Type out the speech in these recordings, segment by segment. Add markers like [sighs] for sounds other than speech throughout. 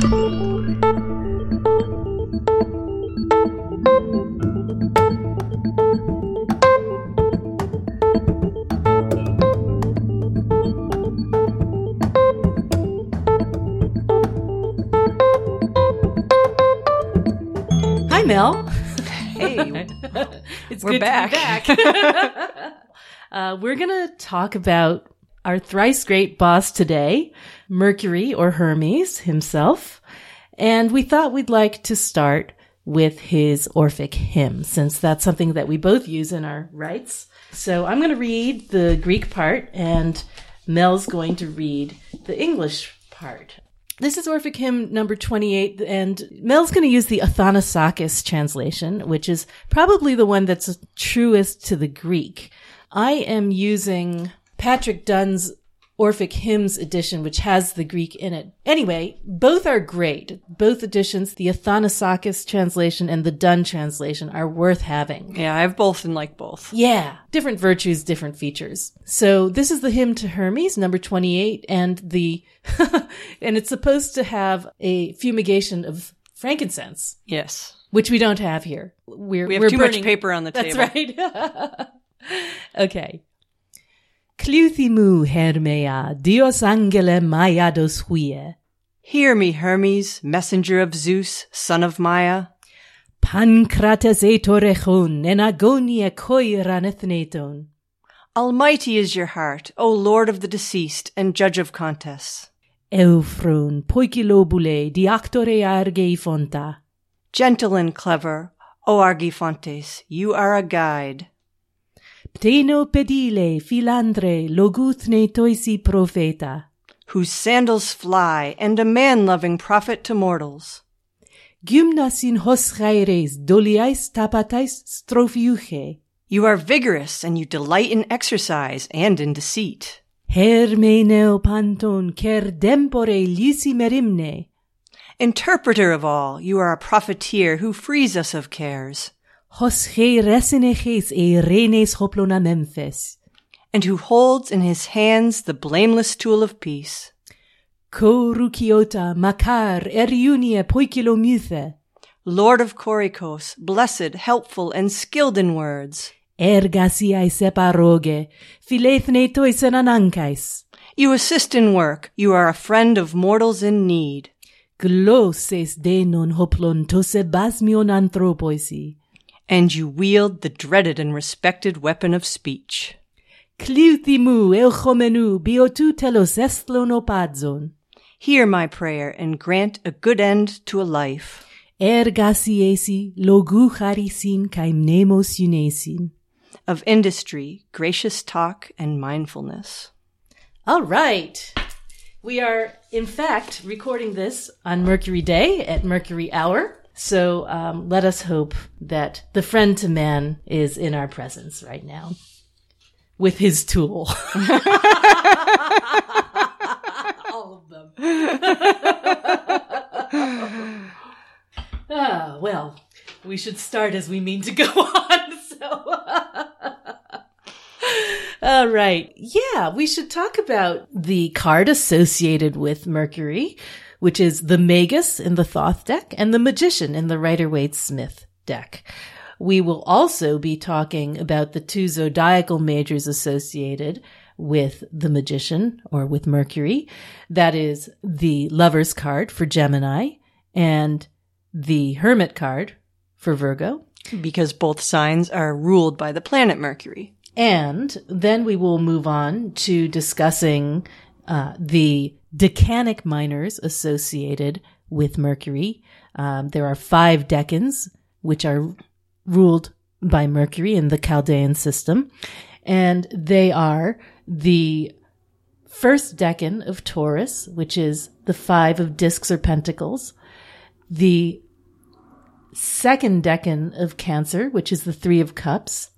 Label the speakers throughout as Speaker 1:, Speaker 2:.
Speaker 1: Hi, Mel.
Speaker 2: Hey, [laughs]
Speaker 1: it's
Speaker 2: We're
Speaker 1: good
Speaker 2: back.
Speaker 1: to be back. [laughs] uh, we're going to talk about our thrice great boss today, Mercury or Hermes himself. And we thought we'd like to start with his Orphic hymn, since that's something that we both use in our rites. So I'm going to read the Greek part, and Mel's going to read the English part. This is Orphic Hymn number 28, and Mel's going to use the Athanassakis translation, which is probably the one that's truest to the Greek. I am using Patrick Dunn's Orphic Hymns edition, which has the Greek in it. Anyway, both are great. Both editions, the Athanassakis translation and the Dunn translation, are worth having.
Speaker 2: yeah, I have both and like both.
Speaker 1: Yeah. Different virtues, different features. So this is the hymn to Hermes, number 28, and the, [laughs] and it's supposed to have a fumigation of frankincense,
Speaker 2: Yes,
Speaker 1: which we don't have here. We're,
Speaker 2: we have
Speaker 1: we're
Speaker 2: too
Speaker 1: burning-
Speaker 2: much paper on the
Speaker 1: That's
Speaker 2: table.
Speaker 1: right. [laughs] okay. Cluthimu Hermea, Dios angele maiados huie.
Speaker 2: Hear me, Hermes, messenger of Zeus, son of Maia.
Speaker 1: Pancrates etorechon, en agonia koiran ethneton.
Speaker 2: Almighty is your heart, O Lord of the deceased and judge of contests.
Speaker 1: Euphron, poikilobule, diactore argei fonta.
Speaker 2: Gentle and clever, O Argifontes, you are a guide.
Speaker 1: Pteno pedile, philandre, loguthne toisi profeta.
Speaker 2: whose sandals fly, and a man-loving prophet to mortals.
Speaker 1: Gymnas in hos chaires, doliais tapatais strophiuche.
Speaker 2: You are vigorous, and you delight in exercise and in deceit.
Speaker 1: Hermeneo panton, cer dempore lysi merimne.
Speaker 2: Interpreter of all, you are a profiteer who frees us of cares,
Speaker 1: Hos he resineches e renes hoplona memphes.
Speaker 2: and who holds in his hands the blameless tool of peace.
Speaker 1: Korukiota, makar, eriunia poikilomuthe.
Speaker 2: Lord of Korikos, blessed, helpful, and skilled in words.
Speaker 1: Ergasiai separoge, philethne toisen anankais.
Speaker 2: You assist in work, you are a friend of mortals in need.
Speaker 1: Gloses denon hoplon tose basmion anthropoisi.
Speaker 2: And you wield the dreaded and respected weapon of speech.
Speaker 1: Cliuthimu euchomenu biotu telos estlon opadzon.
Speaker 2: Hear my prayer and grant a good end to a life.
Speaker 1: Ergasiesi logu charisin kai mnemos unesin.
Speaker 2: of industry, gracious talk, and mindfulness.
Speaker 1: All right. We are, in fact, recording this on Mercury Day at Mercury Hour. So um, let us hope that the friend to man is in our presence right now with his tool. [laughs] All of them. [laughs] ah, well, we should start as we mean to go [laughs] on. So. All right. Yeah, we should talk about the card associated with Mercury, which is the Magus in the Thoth deck and the Magician in the Rider Waite Smith deck. We will also be talking about the two zodiacal majors associated with the Magician or with Mercury. That is the Lover's card for Gemini and the Hermit card for Virgo.
Speaker 2: Because both signs are ruled by the planet Mercury.
Speaker 1: And then we will move on to discussing uh, the decanic minors associated with Mercury. Um, there are five decans, which are ruled by Mercury in the Chaldean system. And they are the first decan of Taurus, which is the five of discs or pentacles, the second decan of Cancer, which is the three of cups,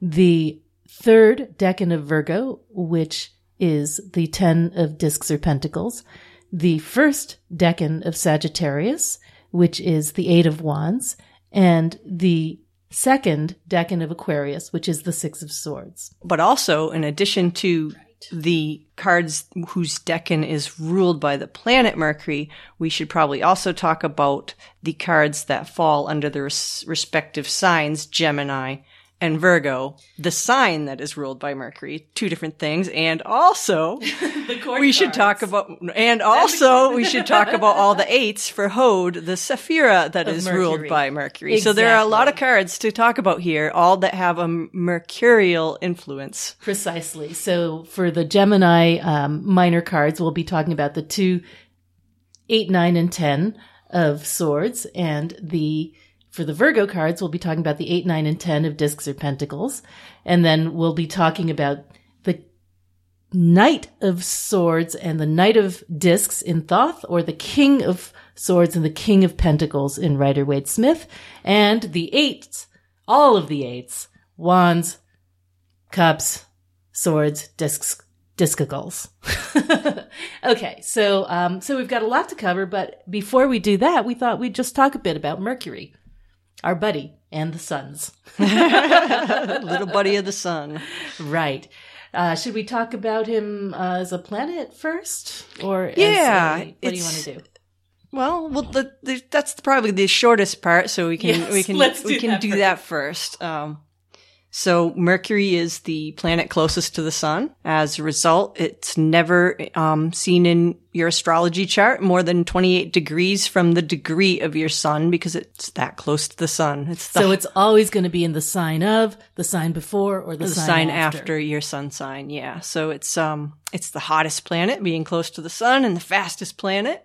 Speaker 1: the third decan of Virgo, which is the ten of discs or pentacles, the first decan of Sagittarius, which is the eight of wands, and the second decan of Aquarius, which is the six of swords.
Speaker 2: But also, in addition to the cards whose decan is ruled by the planet Mercury, we should probably also talk about the cards that fall under the res- respective signs, Gemini and Virgo, the sign that is ruled by Mercury, two different things, and also [laughs] we should talk about, and also we should talk about all the eights for Hode, the Sephira that
Speaker 1: Of
Speaker 2: is
Speaker 1: Mercury.
Speaker 2: ruled by Mercury. So there are a lot of cards to talk about here, all that have a mercurial influence.
Speaker 1: Precisely. So for the Gemini um, minor cards, we'll be talking about the two, eight, nine, and ten of swords, and the for the Virgo cards, we'll be talking about the eight, nine, and ten of discs or pentacles, and then we'll be talking about the Knight of Swords and the Knight of Discs in Thoth, or the King of Swords and the King of Pentacles in Rider Waite Smith, and the eights, all of the eights, wands, cups, swords, discs, discicles. [laughs] okay, so um, so we've got a lot to cover, but before we do that, we thought we'd just talk a bit about Mercury, our buddy, and the suns. [laughs]
Speaker 2: Little buddy of the sun.
Speaker 1: right. Uh, should we talk about him uh, as a planet first, or as
Speaker 2: Yeah,
Speaker 1: a- what do you want to do?
Speaker 2: Well, well, the, the, that's probably the shortest part, so we can
Speaker 1: Yes,
Speaker 2: we can we
Speaker 1: do
Speaker 2: can
Speaker 1: that
Speaker 2: do
Speaker 1: first.
Speaker 2: that first. Um, so Mercury is the planet closest to the sun. As a result, it's never um, seen in your astrology chart more than 28 degrees from the degree of your sun because it's that close to the sun. It's the
Speaker 1: So it's always going to be in the sign of, the sign before, or the,
Speaker 2: the
Speaker 1: sign,
Speaker 2: sign
Speaker 1: after.
Speaker 2: after. your sun sign. Yeah. So it's um it's the hottest planet being close to the sun and the fastest planet.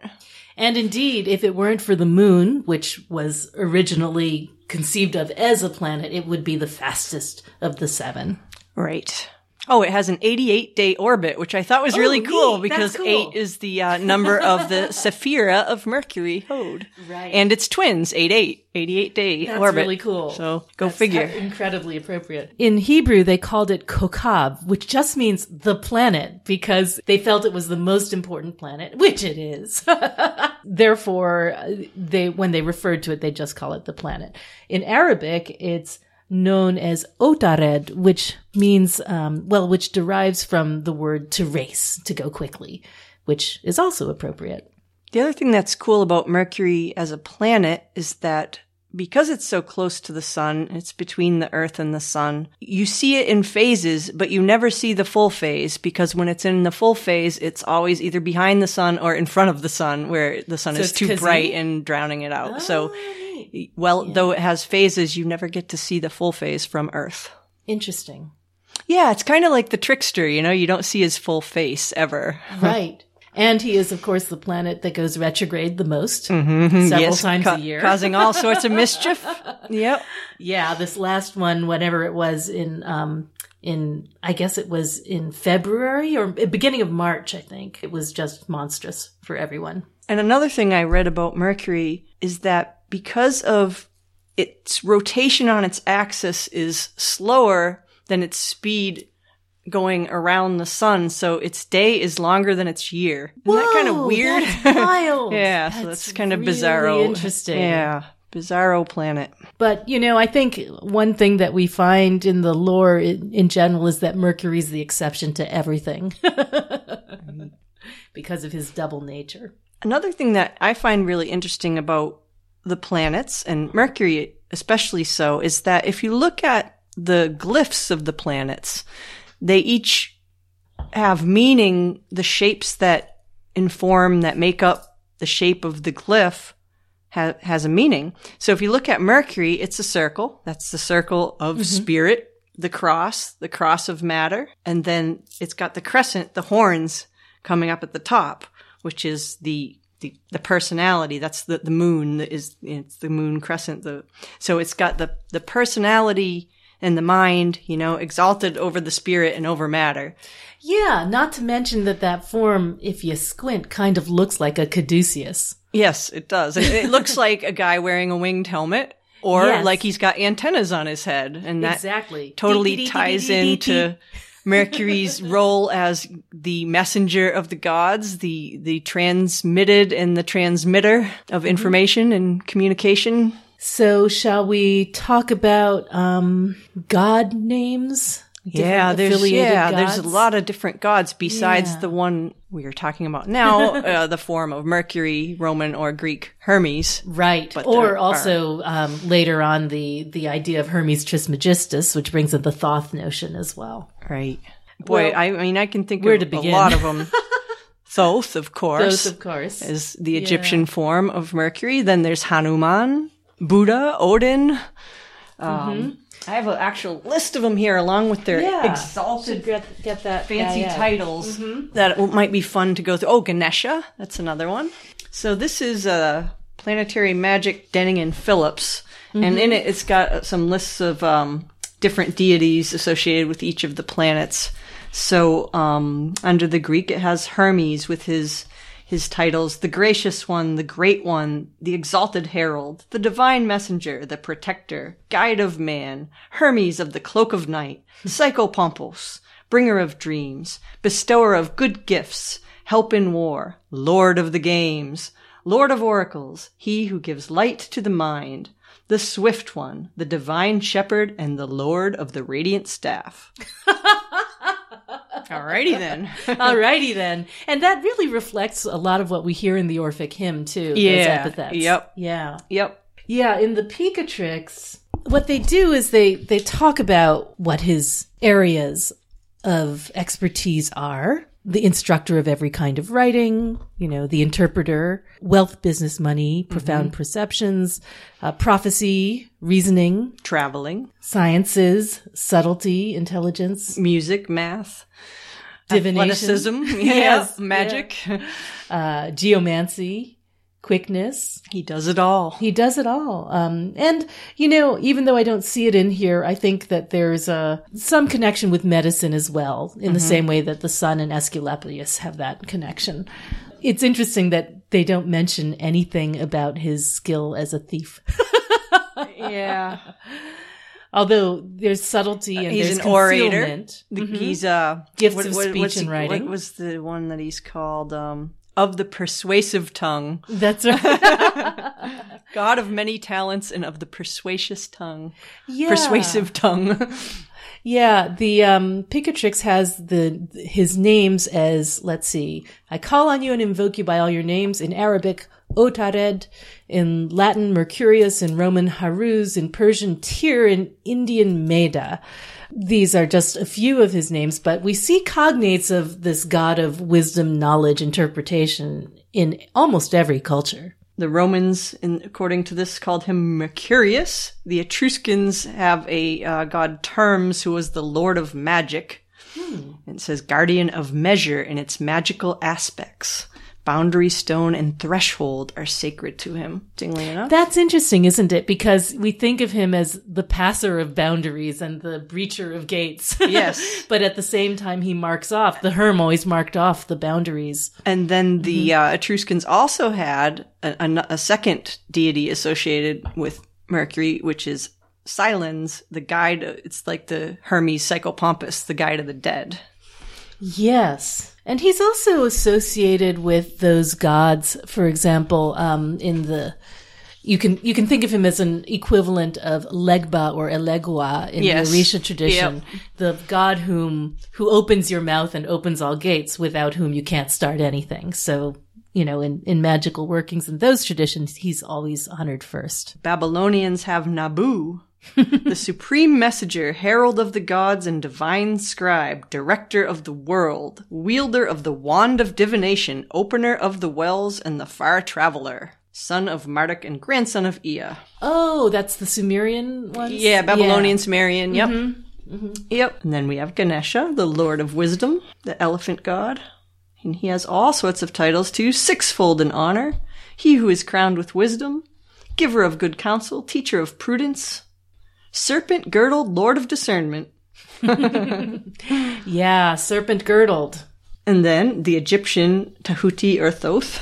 Speaker 1: And indeed, if it weren't for the moon, which was originally conceived of as a planet, it would be the fastest of the seven.
Speaker 2: Right. Oh, it has an 88 day orbit, which I thought was really
Speaker 1: neat.
Speaker 2: cool
Speaker 1: That's
Speaker 2: because
Speaker 1: cool.
Speaker 2: eight is the uh, number of the [laughs] Sephira of Mercury, Hode.
Speaker 1: Right.
Speaker 2: And it's twins, 88, 88 day
Speaker 1: That's
Speaker 2: orbit.
Speaker 1: really cool.
Speaker 2: So go
Speaker 1: That's
Speaker 2: figure.
Speaker 1: Incredibly appropriate. In Hebrew, they called it Kokab, which just means the planet because they felt it was the most important planet, which it is. [laughs] Therefore, uh, they, when they referred to it, they just call it the planet. In Arabic, it's known as Otared, which means, um, well, which derives from the word to race, to go quickly, which is also appropriate.
Speaker 2: The other thing that's cool about Mercury as a planet is that because it's so close to the sun, it's between the earth and the sun, you see it in phases, but you never see the full phase because when it's in the full phase, it's always either behind the sun or in front of the sun where the sun
Speaker 1: So
Speaker 2: is too bright and drowning it out.
Speaker 1: Oh,
Speaker 2: so, ah,
Speaker 1: neat.
Speaker 2: well, though it has phases, you never get to see the full phase from earth.
Speaker 1: Interesting.
Speaker 2: Yeah, it's kind of like the trickster, you know, you don't see his full face ever. [laughs]
Speaker 1: Right. And he is, of course, the planet that goes retrograde the most, several
Speaker 2: Mm-hmm. Yes,
Speaker 1: times
Speaker 2: ca-
Speaker 1: a year.
Speaker 2: Causing all [laughs] sorts of mischief. Yep.
Speaker 1: yeah, this last one, whatever it was in, um, in, I guess it was in February or beginning of March, I think. It was just monstrous for everyone.
Speaker 2: And another thing I read about Mercury is that because of its rotation on its axis is slower than its speed going around the sun, so its day is longer than its year. Isn't that kind of weird?
Speaker 1: that's [laughs] wild.
Speaker 2: yeah, so
Speaker 1: That's
Speaker 2: that's kind of
Speaker 1: really
Speaker 2: bizarro.
Speaker 1: interesting.
Speaker 2: Yeah, bizarro planet.
Speaker 1: But, you know, I think one thing that we find in the lore in, in general is that Mercury's the exception to everything [laughs] because of his double nature.
Speaker 2: Another thing that I find really interesting about the planets, and Mercury especially so, is that if you look at the glyphs of the planets, they each have meaning, the shapes that inform, that make up the shape of the glyph ha- has a meaning. So if you look at Mercury, it's a circle. That's the circle of mm-hmm. spirit, the cross, the cross of matter. And then it's got the crescent, the horns coming up at the top, which is the the, the personality. That's the, the moon that is, it's the moon crescent. The, so it's got the, the personality and the mind, you know, exalted over the spirit and over matter.
Speaker 1: Yeah, not to mention that that form, if you squint, kind of looks like a caduceus.
Speaker 2: Yes, it does. And it looks [laughs] like a guy wearing a winged helmet or
Speaker 1: Yes.
Speaker 2: like he's got antennas on his head. And that
Speaker 1: exactly.
Speaker 2: totally ties into Mercury's role as the messenger of the gods, the the transmitted and the transmitter of information and communication.
Speaker 1: So shall we talk about um god names?
Speaker 2: Yeah, there's yeah, there's a lot of different gods besides
Speaker 1: Yeah.
Speaker 2: the one we are talking about now, [laughs] uh, the form of Mercury, Roman or Greek Hermes.
Speaker 1: Right. Or also um, later on the the idea of Hermes Trismegistus, which brings in the Thoth notion as well.
Speaker 2: Right. Boy,
Speaker 1: Well,
Speaker 2: I mean, I can think
Speaker 1: where
Speaker 2: of
Speaker 1: to begin?
Speaker 2: a lot of them. [laughs] Thoth, of course,
Speaker 1: Thoth, of course.
Speaker 2: is the Egyptian form of Mercury. Then there's Hanuman, Buddha, Odin. Um, I have an actual list of them here, along with their
Speaker 1: Yeah.
Speaker 2: exalted
Speaker 1: get, get that
Speaker 2: fancy
Speaker 1: yeah, yeah.
Speaker 2: titles that might be fun to go through. Oh, Ganesha, that's another one. So this is uh, Planetary Magic Denning and Phillips, and in it it's got some lists of um, different deities associated with each of the planets. So um, under the Greek, it has Hermes with his his titles: the gracious one, the great one, the exalted herald, the divine messenger, the protector, guide of man, Hermes of the cloak of night, Psychopompos, bringer of dreams, bestower of good gifts, help in war, lord of the games, lord of oracles, he who gives light to the mind, the swift one, the divine shepherd, and the lord of the radiant staff. [laughs] Alrighty then. [laughs]
Speaker 1: Alrighty then. And that really reflects a lot of what we hear in the Orphic hymn too.
Speaker 2: Yeah.
Speaker 1: Epithets.
Speaker 2: Yep.
Speaker 1: Yeah.
Speaker 2: yep.
Speaker 1: Yeah, in the Picatrix, what they do is they they talk about what his areas of expertise are. The instructor of every kind of writing, you know, the interpreter, wealth, business, money, profound perceptions, uh, prophecy, reasoning,
Speaker 2: Traveling,
Speaker 1: sciences, subtlety, intelligence,
Speaker 2: music, math,
Speaker 1: divination,
Speaker 2: athleticism, [laughs]
Speaker 1: Yes,
Speaker 2: yes, magic.
Speaker 1: uh, geomancy, quickness.
Speaker 2: He does it all.
Speaker 1: He does it all. Um, and, you know, even though I don't see it in here, I think that there's a, some connection with medicine as well, in the same way that the sun and Aesculapius have that connection. It's interesting that they don't mention anything about his skill as a thief. [laughs]
Speaker 2: yeah. [laughs]
Speaker 1: Although there's subtlety and
Speaker 2: He's
Speaker 1: there's
Speaker 2: an orator. The, He's uh
Speaker 1: Gifts of speech
Speaker 2: what's
Speaker 1: and writing.
Speaker 2: What was the one that he's called? Um, of the persuasive tongue,
Speaker 1: That's [laughs] right.
Speaker 2: God of many talents, and of the persuasive tongue,
Speaker 1: yeah.
Speaker 2: persuasive tongue.
Speaker 1: Yeah, the um Picatrix has the his names as let's see. I call on you and invoke you by all your names in Arabic Otared, in Latin Mercurius, in Roman Haruz, in Persian Tyr, in Indian Meda. These are just a few of his names, but we see cognates of this god of wisdom, knowledge, interpretation in almost every culture.
Speaker 2: The Romans, in, according to this, called him Mercurius. The Etruscans have a uh, god Turms, who was the lord of magic. It says guardian of measure in its magical aspects. Boundary stone and threshold are sacred to him. Enough.
Speaker 1: That's interesting, isn't it? Because we think of him as the passer of boundaries and the breacher of gates. [laughs]
Speaker 2: Yes.
Speaker 1: but at the same time, he marks off, the Herm always marked off the boundaries.
Speaker 2: And then the uh, Etruscans also had a, a, a second deity associated with Mercury, which is Silens, the guide. It's like the Hermes Psychopompus, the guide of the dead.
Speaker 1: Yes. And he's also associated with those gods, for example, um, in the, you can, you can think of him as an equivalent of Legba or Elegua in
Speaker 2: Yes.
Speaker 1: the Orisha tradition. The god whom, who opens your mouth and opens all gates without whom you can't start anything. So, you know, in, in magical workings in those traditions, he's always honored first.
Speaker 2: Babylonians have Nabu, the supreme messenger, herald of the gods and divine scribe, director of the world, wielder of the wand of divination, opener of the wells, and the far traveler, son of Marduk and grandson of Ea.
Speaker 1: Oh, that's the Sumerian one?
Speaker 2: Yeah, Babylonian Sumerian. Yep. Mm-hmm. Mm-hmm. Yep. And then we have Ganesha, the Lord of Wisdom, the elephant god. And he has all sorts of titles too, sixfold in honor. He who is crowned with wisdom, giver of good counsel, teacher of prudence, serpent girdled, Lord of discernment. [laughs]
Speaker 1: Yeah, serpent girdled.
Speaker 2: And then the Egyptian Tahuti or Thoth,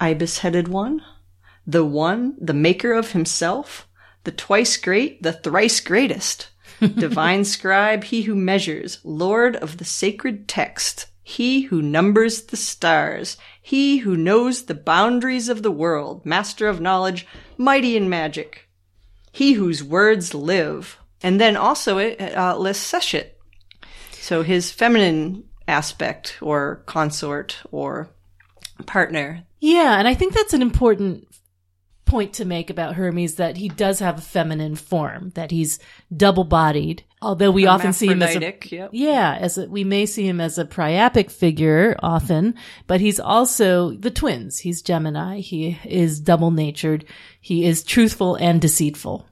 Speaker 2: ibis headed one, the one, the maker of himself, the twice great, the thrice greatest, [laughs] divine scribe, he who measures, lord of the sacred text, he who numbers the stars, he who knows the boundaries of the world, master of knowledge, mighty in magic, he whose words live. And then also it uh, lists Seshet, So his feminine aspect or consort or partner.
Speaker 1: Yeah, and I think that's an important point to make about Hermes that he does have a feminine form, that he's double bodied. Although we often see him as a,
Speaker 2: yep.
Speaker 1: yeah, as a, we may see him as a priapic figure often, but he's also the twins. He's Gemini. He is double natured. He is truthful and deceitful.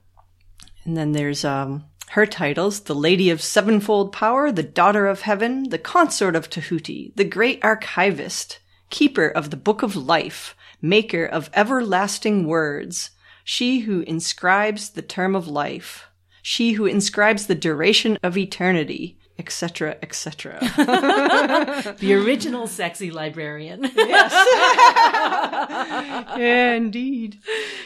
Speaker 2: And then there's um, her titles The Lady of Sevenfold Power, The Daughter of Heaven, The Consort of Tahuti, The Great Archivist, Keeper of the Book of Life, Maker of Everlasting Words, She who inscribes the term of life, She who inscribes the duration of eternity, etc., etc. [laughs]
Speaker 1: The original sexy librarian. Yes.
Speaker 2: yeah, [laughs] indeed.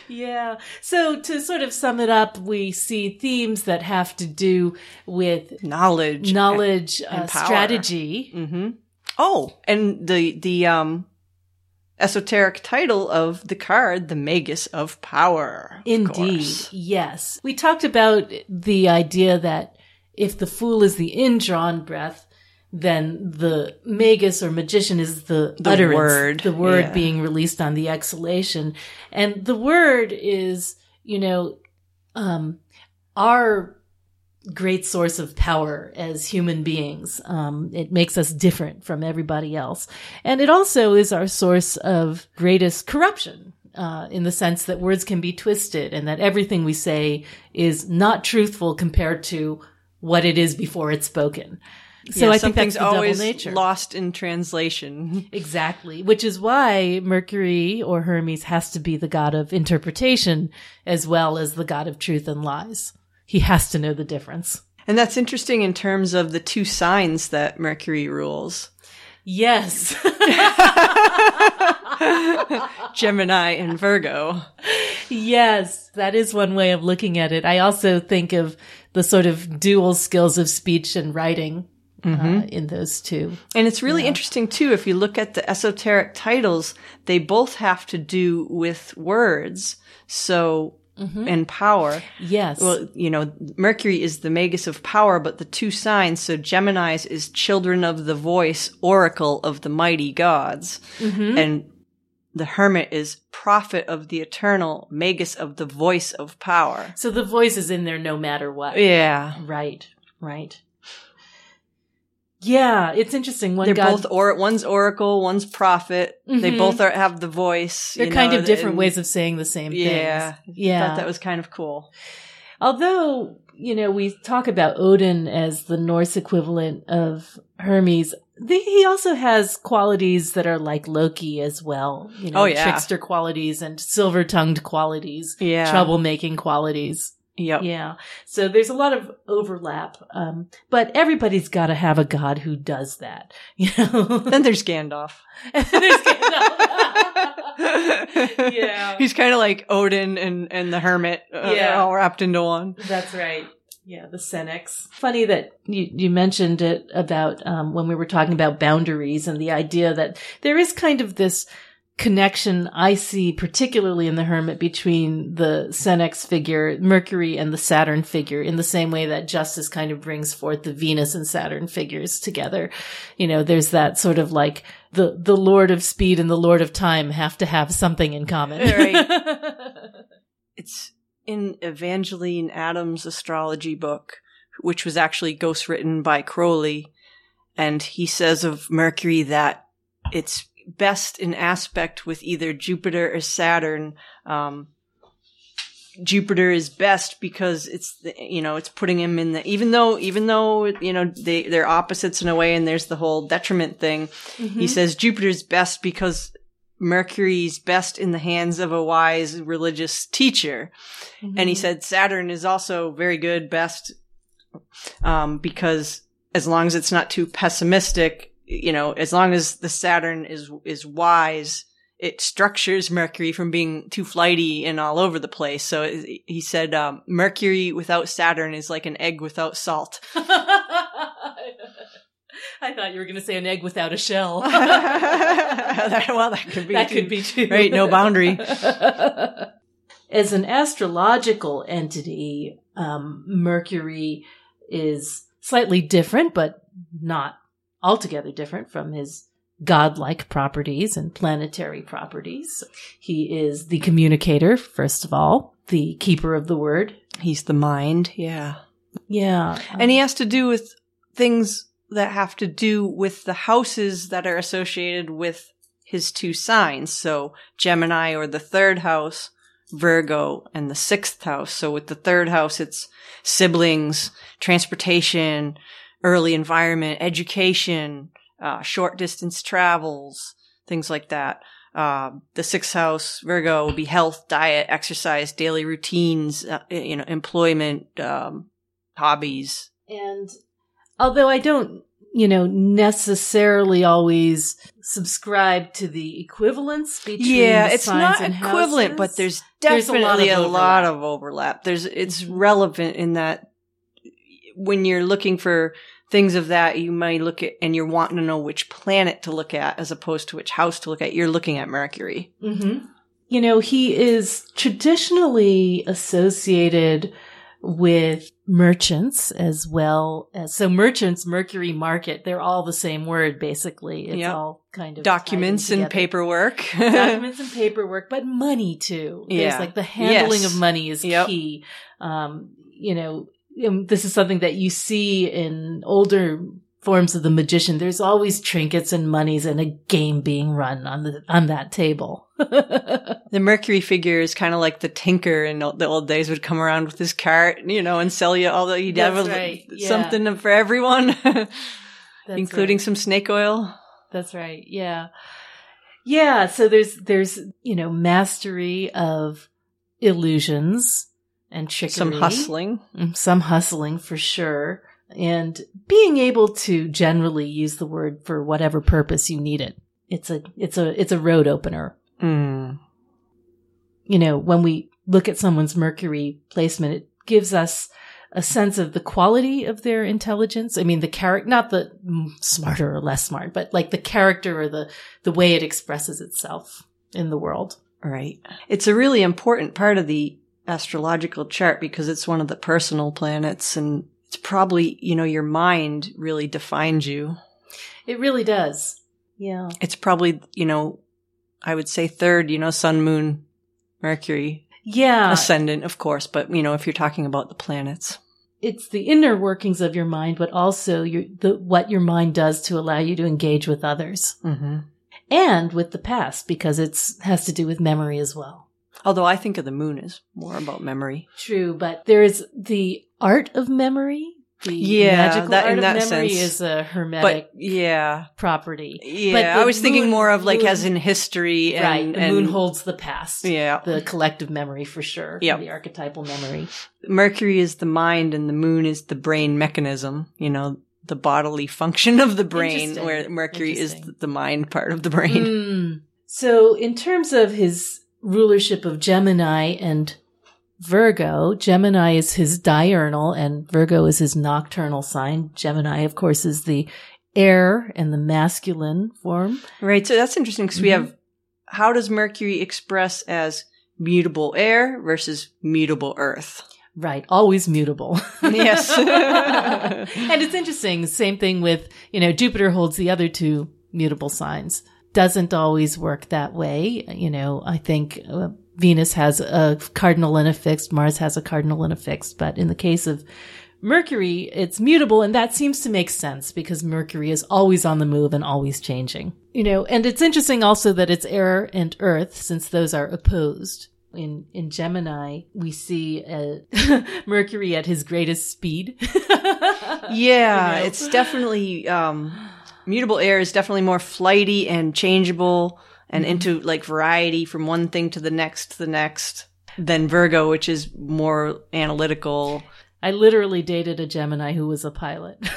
Speaker 1: Yeah. So to sort of sum it up, we see themes that have to do with
Speaker 2: Knowledge.
Speaker 1: knowledge, uh,
Speaker 2: and
Speaker 1: strategy.
Speaker 2: Oh, and the the um esoteric title of the card, the Magus of Power. of
Speaker 1: Indeed.
Speaker 2: course.
Speaker 1: Yes. We talked about the idea that if the fool is the indrawn breath, then the magus or magician is the,
Speaker 2: The
Speaker 1: utterance,
Speaker 2: word,
Speaker 1: the word
Speaker 2: yeah.
Speaker 1: being released on the exhalation. And the word is, you know, um, our great source of power as human beings. Um, it makes us different from everybody else. And it also is our source of greatest corruption. Uh, in the sense that words can be twisted and that everything we say is not truthful compared to what it is before it's spoken. So
Speaker 2: Yeah,
Speaker 1: I think that's the double
Speaker 2: always lost in translation. [laughs]
Speaker 1: Exactly. Which is why Mercury or Hermes has to be the god of interpretation as well as the god of truth and lies. He has to know the difference.
Speaker 2: And that's interesting in terms of the two signs that Mercury rules.
Speaker 1: Yes. [laughs]
Speaker 2: Gemini and Virgo.
Speaker 1: yes. That is one way of looking at it. I also think of the sort of dual skills of speech and writing uh, in those two.
Speaker 2: And it's really interesting too, if you look at the esoteric titles, they both have to do with words. So, Mm-hmm. and power.
Speaker 1: Yes.
Speaker 2: Well, you know, Mercury is the magus of power, but the two signs, so Gemini's is children of the voice, oracle of the mighty gods. Mm-hmm. And the hermit is prophet of the eternal, magus of the voice of power.
Speaker 1: so the voice is in there no matter what.
Speaker 2: Yeah.
Speaker 1: Right. Right. Yeah, it's interesting. One
Speaker 2: They're
Speaker 1: god,
Speaker 2: both or one's oracle, one's prophet. They
Speaker 1: Mhm.
Speaker 2: both are, have the voice.
Speaker 1: they're
Speaker 2: you
Speaker 1: kind
Speaker 2: know,
Speaker 1: of different
Speaker 2: and-
Speaker 1: ways of saying the same thing.
Speaker 2: Yeah.
Speaker 1: things. Yeah.
Speaker 2: Thought that was kind of cool.
Speaker 1: Although, you know, we talk about Odin as the Norse equivalent of Hermes, the, he also has qualities that are like Loki as well. You know,
Speaker 2: Oh, yeah.
Speaker 1: trickster qualities and silver tongued qualities,
Speaker 2: Yeah.
Speaker 1: troublemaking qualities.
Speaker 2: Yep.
Speaker 1: Yeah. So there's a lot of overlap. Um, but everybody's got to have a god who does that. [laughs] You know?
Speaker 2: Then there's Gandalf. [laughs]
Speaker 1: There's Gandalf. [laughs] Yeah.
Speaker 2: He's kind of like Odin and, and the hermit uh,
Speaker 1: Yeah.
Speaker 2: all wrapped into one.
Speaker 1: That's right. Yeah, the Senex. Funny that you, you mentioned it about um, when we were talking about boundaries and the idea that there is kind of this connection I see, particularly in the Hermit, between the Senex figure, Mercury, and the Saturn figure, in the same way that Justice kind of brings forth the Venus and Saturn figures together. You know, there's that sort of like the the Lord of Speed and the Lord of Time have to have something in common. [laughs]
Speaker 2: It's in Evangeline Adams' astrology book, which was actually ghost written by Crowley. And he says of Mercury that it's best in aspect with either Jupiter or Saturn. Um, Jupiter is best because it's the, you know it's putting him in the even though even though you know they they're opposites in a way and there's the whole detriment thing. He says Jupiter's best because Mercury's best in the hands of a wise religious teacher. And he said Saturn is also very good, best, um, because as long as it's not too pessimistic, you know, as long as the Saturn is, is wise, it structures Mercury from being too flighty and all over the place. So it- he said, um, Mercury without Saturn is like an egg without salt. [laughs]
Speaker 1: I thought you were going to say an egg without a shell. [laughs]
Speaker 2: Well, that could be
Speaker 1: that
Speaker 2: too.
Speaker 1: could be true.
Speaker 2: Right, no boundary. [laughs]
Speaker 1: As an astrological entity, um, Mercury is slightly different, but not altogether different from his godlike properties and planetary properties. He is the communicator, first of all, the keeper of the word.
Speaker 2: He's the mind. Yeah.
Speaker 1: Yeah.
Speaker 2: And he has to do with things that have to do with the houses that are associated with his two signs. So Gemini or the third house, Virgo and the sixth house. So with the third house, it's siblings, transportation, early environment, education, uh, short distance travels, things like that. Uh, the sixth house, Virgo, will be health, diet, exercise, daily routines, uh, you know, employment, um, hobbies.
Speaker 1: And although I don't, you know, necessarily always subscribe to the equivalence between
Speaker 2: yeah, it's not equivalent,
Speaker 1: houses,
Speaker 2: but there's
Speaker 1: There's a lot
Speaker 2: definitely
Speaker 1: of
Speaker 2: a lot of overlap. There's it's
Speaker 1: Mhm.
Speaker 2: relevant in that when you're looking for things of that, you might look at and you're wanting to know which planet to look at as opposed to which house to look at. You're looking at Mercury.
Speaker 1: Mm-hmm. You know, he is traditionally associated with merchants as well as so merchants, Mercury market, they're all the same word basically. It's
Speaker 2: Yep.
Speaker 1: all kind of
Speaker 2: Documents and paperwork. [laughs]
Speaker 1: documents and paperwork, but money too. There's
Speaker 2: Yeah.
Speaker 1: like the handling
Speaker 2: Yes.
Speaker 1: of money is
Speaker 2: Yep.
Speaker 1: key. Um, you know, this is something that you see in older forms of the magician. There's always trinkets and monies and a game being run on the on that table. [laughs]
Speaker 2: the Mercury figure is kind of like the tinker in the old days would come around with his cart, you know, and sell you all the, he'd have a-
Speaker 1: right. Yeah.
Speaker 2: something for everyone, [laughs] including
Speaker 1: right.
Speaker 2: some snake oil.
Speaker 1: That's right. Yeah. Yeah. So there's, there's, you know, mastery of illusions and trickery.
Speaker 2: Some hustling.
Speaker 1: Mm, Some hustling for sure. And being able to generally use the word for whatever purpose you need it. It's a, it's a, it's a road opener.
Speaker 2: Mm.
Speaker 1: You know, when we look at someone's Mercury placement, it gives us a sense of the quality of their intelligence. I mean, the character, not the mm, smarter or less smart, but like the character or the, the way it expresses itself in the world.
Speaker 2: Right. It's a really important part of the astrological chart because it's one of the personal planets and it's probably, you know, your mind really defines you.
Speaker 1: It really does. Yeah.
Speaker 2: It's probably, you know, I would say third, you know, sun, moon, Mercury,
Speaker 1: Yeah.
Speaker 2: ascendant, of course, but, you know, if you're talking about the planets.
Speaker 1: it's the inner workings of your mind, but also your, the, what your mind does to allow you to engage with others
Speaker 2: hmm
Speaker 1: and with the past because it's has to do with memory as well.
Speaker 2: Although I think of the moon as more about memory.
Speaker 1: True, but there is the art of memory. The
Speaker 2: Yeah,
Speaker 1: magical
Speaker 2: that-
Speaker 1: art
Speaker 2: in
Speaker 1: of
Speaker 2: that
Speaker 1: memory
Speaker 2: sense.
Speaker 1: is a hermetic
Speaker 2: But yeah,
Speaker 1: property.
Speaker 2: yeah.
Speaker 1: But
Speaker 2: I was thinking more of like
Speaker 1: moon-
Speaker 2: as in history and,
Speaker 1: right. The
Speaker 2: and
Speaker 1: moon holds the past.
Speaker 2: yeah.
Speaker 1: The collective memory for sure.
Speaker 2: Yep.
Speaker 1: The archetypal memory.
Speaker 2: Mercury is the mind and the moon is the brain mechanism, you know, the bodily function of the brain, where Mercury is the mind part of the brain.
Speaker 1: Mm. So, in terms of his rulership of Gemini and Virgo, Gemini is his diurnal and Virgo is his nocturnal sign. Gemini, of course, is the air and the masculine form.
Speaker 2: Right. So that's interesting because we
Speaker 1: Mhm.
Speaker 2: have how does Mercury express as mutable air versus mutable earth?
Speaker 1: Right. Always mutable. [laughs]
Speaker 2: Yes. [laughs]
Speaker 1: and it's interesting. Same thing with, you know, Jupiter holds the other two mutable signs. Doesn't always work that way. You know, I think uh, Venus has a cardinal and a fixed, Mars has a cardinal and a fixed, but in the case of Mercury, it's mutable and that seems to make sense because Mercury is always on the move and always changing. You know, and it's interesting also that it's air and earth since those are opposed. In, in Gemini, we see uh, [laughs] Mercury at his greatest speed. [laughs]
Speaker 2: yeah,
Speaker 1: You know?
Speaker 2: it's definitely um, mutable air is definitely more flighty and changeable and
Speaker 1: Mhm.
Speaker 2: into like variety from one thing to the next to the next than Virgo, which is more analytical.
Speaker 1: I literally dated a Gemini who was a pilot. [laughs]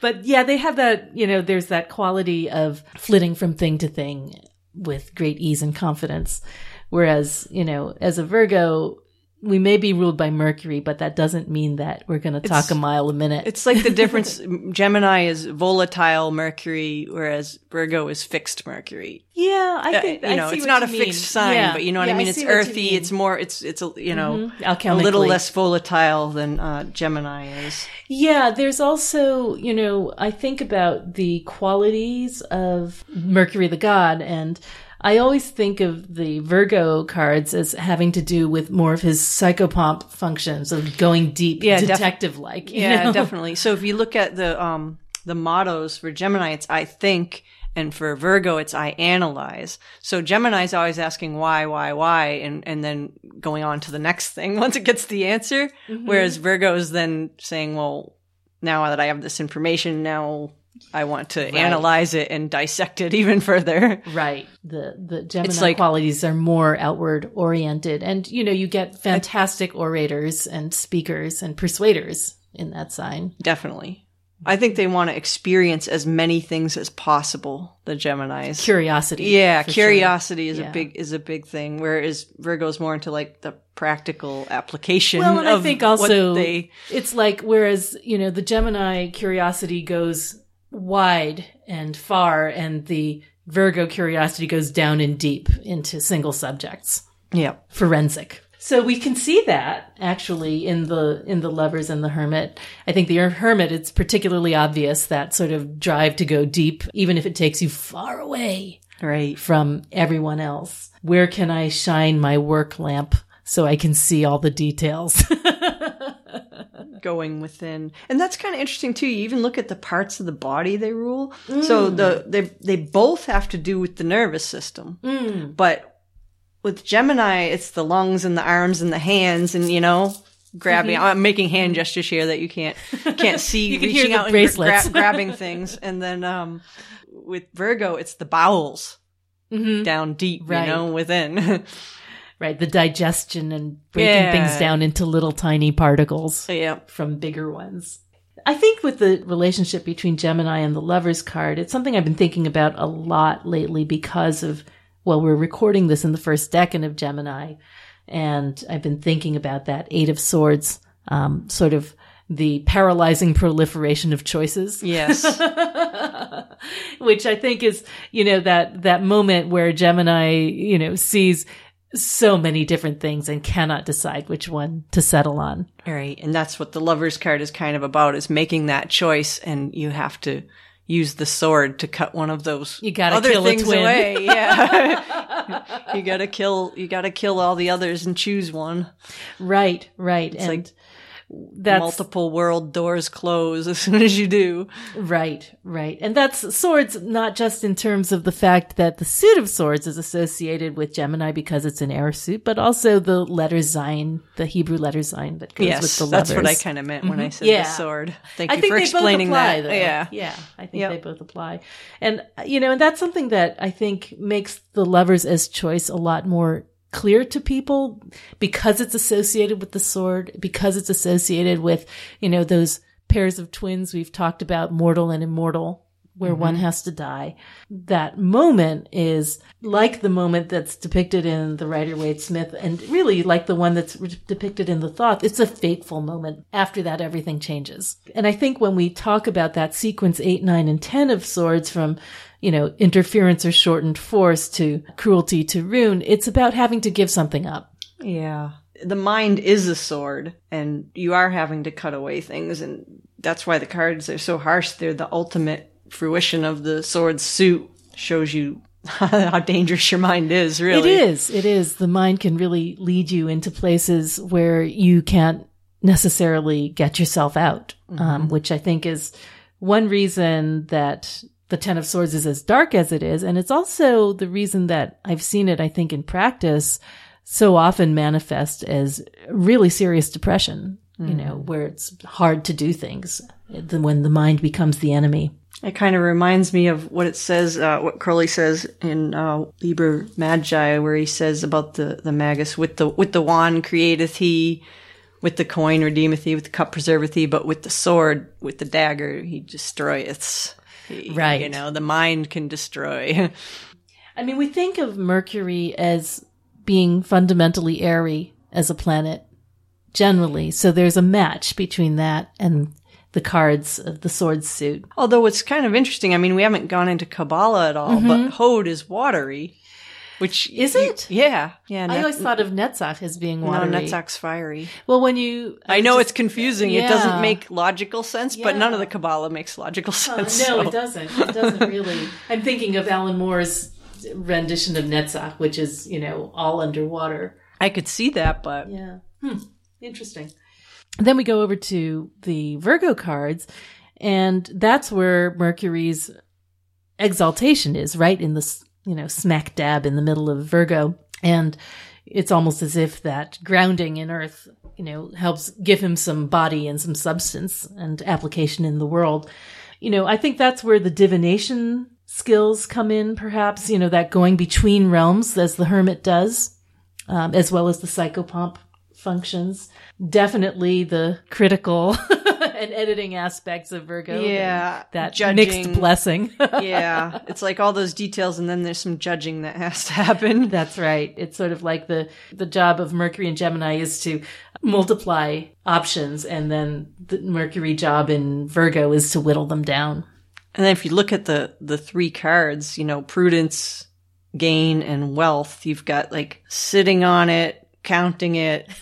Speaker 1: but yeah, they have that, you know, there's that quality of flitting from thing to thing with great ease and confidence. Whereas, you know, as a Virgo, we may be ruled by Mercury, but that doesn't mean that we're going to talk a mile a minute.
Speaker 2: It's like the [laughs] difference. Gemini is volatile Mercury, whereas Virgo is fixed Mercury.
Speaker 1: yeah, I
Speaker 2: Uh,
Speaker 1: think
Speaker 2: you
Speaker 1: I
Speaker 2: know, it's not a
Speaker 1: mean.
Speaker 2: fixed sign,
Speaker 1: Yeah.
Speaker 2: but you know what
Speaker 1: Yeah,
Speaker 2: I mean. it's
Speaker 1: what you
Speaker 2: earthy.
Speaker 1: mean.
Speaker 2: It's more. It's it's a you know
Speaker 1: Mhm.
Speaker 2: a little less volatile than uh, Gemini is.
Speaker 1: Yeah, there's also, you know, I think about the qualities of Mercury the god, and I always think of the Virgo cards as having to do with more of his psychopomp functions of going deep,
Speaker 2: Yeah,
Speaker 1: detective like.
Speaker 2: Yeah, [laughs] definitely. So if you look at the um the mottos for Gemini, it's I think, and for Virgo, it's I analyze. So Gemini's always asking why, why, why, and and then going on to the next thing [laughs] once it gets the answer. Whereas Virgo is then saying, well, now that I have this information, now I want to analyze it and dissect it [laughs] even further.
Speaker 1: Right. The the Gemini
Speaker 2: like-
Speaker 1: qualities are more outward oriented. And you know, you get fantastic orators and speakers and persuaders in that sign.
Speaker 2: Definitely. I think they want to experience as many things as possible, the Geminis.
Speaker 1: Curiosity.
Speaker 2: Yeah,
Speaker 1: for sure.
Speaker 2: curiosity is
Speaker 1: Yeah.
Speaker 2: a big is a big thing. Whereas Virgo's more into like the practical application.
Speaker 1: Well, and
Speaker 2: of
Speaker 1: I think also
Speaker 2: they
Speaker 1: it's like whereas you know the Gemini curiosity goes wide and far, and the Virgo curiosity goes down and deep into single subjects,
Speaker 2: yeah
Speaker 1: forensic. So we can see that actually in the in the lovers and the hermit. I think the hermit it's particularly obvious that sort of drive to go deep, even if it takes you far away
Speaker 2: right.
Speaker 1: from everyone else. Where can I shine my work lamp so I can see all the details? [laughs]
Speaker 2: Going within, and that's kind of interesting too. You even look at the parts of the body they rule. So the they they both have to do with the nervous system,
Speaker 1: Mm.
Speaker 2: but with Gemini, it's the lungs and the arms and the hands, and you know. Grabbing, I'm making hand gestures here that you can't [laughs] can't see.
Speaker 1: Mm-hmm. You can hear
Speaker 2: reaching out and gra- grabbing things, [laughs] and then um, with Virgo, it's the bowels.
Speaker 1: hmm
Speaker 2: down deep,
Speaker 1: Right.
Speaker 2: you know, within.
Speaker 1: Right, the digestion and breaking
Speaker 2: Yeah.
Speaker 1: things down into little tiny particles
Speaker 2: yeah.
Speaker 1: from bigger ones. I think with the relationship between Gemini and the Lovers card, it's something I've been thinking about a lot lately because of, well, we're recording this in the first decan of Gemini, and I've been thinking about that Eight of Swords, um, sort of the paralyzing proliferation of choices.
Speaker 2: Yes. [laughs]
Speaker 1: which I think is, you know, that, that moment where Gemini, you know, sees so many different things and cannot decide which one to settle on.
Speaker 2: right. And that's what the lover's card is kind of about is making that choice and you have to use the sword to cut one of those
Speaker 1: You gotta
Speaker 2: other
Speaker 1: kill a
Speaker 2: things
Speaker 1: twin.
Speaker 2: away. [laughs] Yeah. [laughs] you gotta kill you gotta kill all the others and choose one.
Speaker 1: Right, right. and
Speaker 2: like
Speaker 1: that's
Speaker 2: Multiple world doors close [laughs] as soon as you do.
Speaker 1: right, right. And that's swords, not just in terms of the fact that the suit of swords is associated with Gemini because it's an air suit, but also the letter Zayin, the Hebrew letter Zayin that goes with
Speaker 2: Yes.
Speaker 1: the
Speaker 2: That's
Speaker 1: lovers.
Speaker 2: what I kind of meant when I mm-hmm. said
Speaker 1: Yeah.
Speaker 2: the sword. Thank
Speaker 1: I
Speaker 2: you for explaining
Speaker 1: apply,
Speaker 2: that.
Speaker 1: Though.
Speaker 2: Yeah.
Speaker 1: yeah, I think
Speaker 2: Yep.
Speaker 1: they both apply, and you know, and that's something that I think makes the lovers as choice a lot more clear to people because it's associated with the sword, because it's associated with you know those pairs of twins we've talked about, mortal and immortal. Where one mm-hmm. has to die. That moment is like the moment that's depicted in the Rider Waite Smith and really like the one that's re- depicted in the Thoth. It's a fateful moment. After that, everything changes. And I think when we talk about that sequence eight, nine, and 10 of swords from, you know, interference or shortened force to cruelty to ruin, it's about having to give something up.
Speaker 2: Yeah. The mind is a sword, and you are having to cut away things, and that's why the cards are so harsh. They're the ultimate fruition of the sword suit. Shows you [laughs] how dangerous your mind is, really.
Speaker 1: It is. It is. The mind can really lead you into places where you can't necessarily get yourself out, um, which I think is one reason that the Ten of Swords is as dark as it is. And it's also the reason that I've seen it, I think, in practice so often manifest as really serious depression, you know, where it's hard to do things when the mind becomes the enemy.
Speaker 2: It kind of reminds me of what it says, uh, what Crowley says in uh, Liber Magi, where he says about the the magus with the with the wand createth he, with the coin redeemeth he, with the cup preserveth he, but with the sword, with the dagger, he destroyeth.
Speaker 1: Right.
Speaker 2: You know, the mind can destroy.
Speaker 1: I mean, we think of Mercury as being fundamentally airy as a planet, generally. So there's a match between that and the cards of the sword suit.
Speaker 2: Although it's kind of interesting. I mean, we haven't gone into Kabbalah at all, but mm-hmm. Hode is watery. Which.
Speaker 1: Is it?
Speaker 2: Yeah, yeah.
Speaker 1: I always thought of Netzach as being
Speaker 2: no,
Speaker 1: watery.
Speaker 2: Netzach's fiery.
Speaker 1: Well, when you,
Speaker 2: I know
Speaker 1: just-
Speaker 2: it's confusing. It doesn't make logical sense, but none of the Kabbalah makes logical
Speaker 1: Uh,
Speaker 2: sense.
Speaker 1: no,
Speaker 2: so-
Speaker 1: it doesn't. It doesn't [laughs] really. I'm thinking of Alan Moore's rendition of Netzach, which is you know all underwater.
Speaker 2: I could see that, but
Speaker 1: Yeah. Hmm. Interesting. Then we go over to the Virgo cards, and that's where Mercury's exaltation is, right in the, you know, smack dab in the middle of Virgo. And it's almost as if that grounding in earth, you know, helps give him some body and some substance and application in the world. You know, I think that's where the divination skills come in, perhaps, you know, that going between realms as the hermit does um, as well as the psychopomp functions. Definitely the critical [laughs] [laughs] and editing aspects of Virgo.
Speaker 2: Yeah,
Speaker 1: That,
Speaker 2: judging.
Speaker 1: mixed blessing. [laughs]
Speaker 2: yeah, it's like all those details, and then there's some judging that has to happen.
Speaker 1: That's right. It's sort of like the, the job of Mercury and Gemini is to multiply options and then the Mercury job in Virgo is to whittle them down.
Speaker 2: And then if you look at the the three cards, you know, prudence, gain, and wealth, you've got like sitting on it, counting it, [laughs]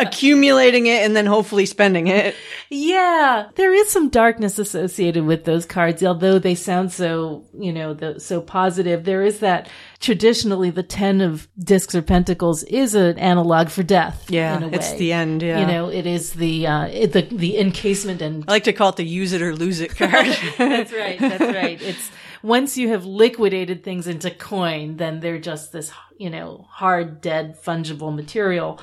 Speaker 2: accumulating it, and then hopefully spending it.
Speaker 1: Yeah, there is some darkness associated with those cards, although they sound so, you know, the, so positive. There is that traditionally the 10 of discs or pentacles is an analog for death. in a way.
Speaker 2: it's the end. Yeah,
Speaker 1: You know, it is the, uh, it, the, the encasement and
Speaker 2: I like to call it the use it or lose it [laughs] card.
Speaker 1: that's right. That's right. It's once you have liquidated things into coin, then they're just this, you know, hard, dead, fungible material.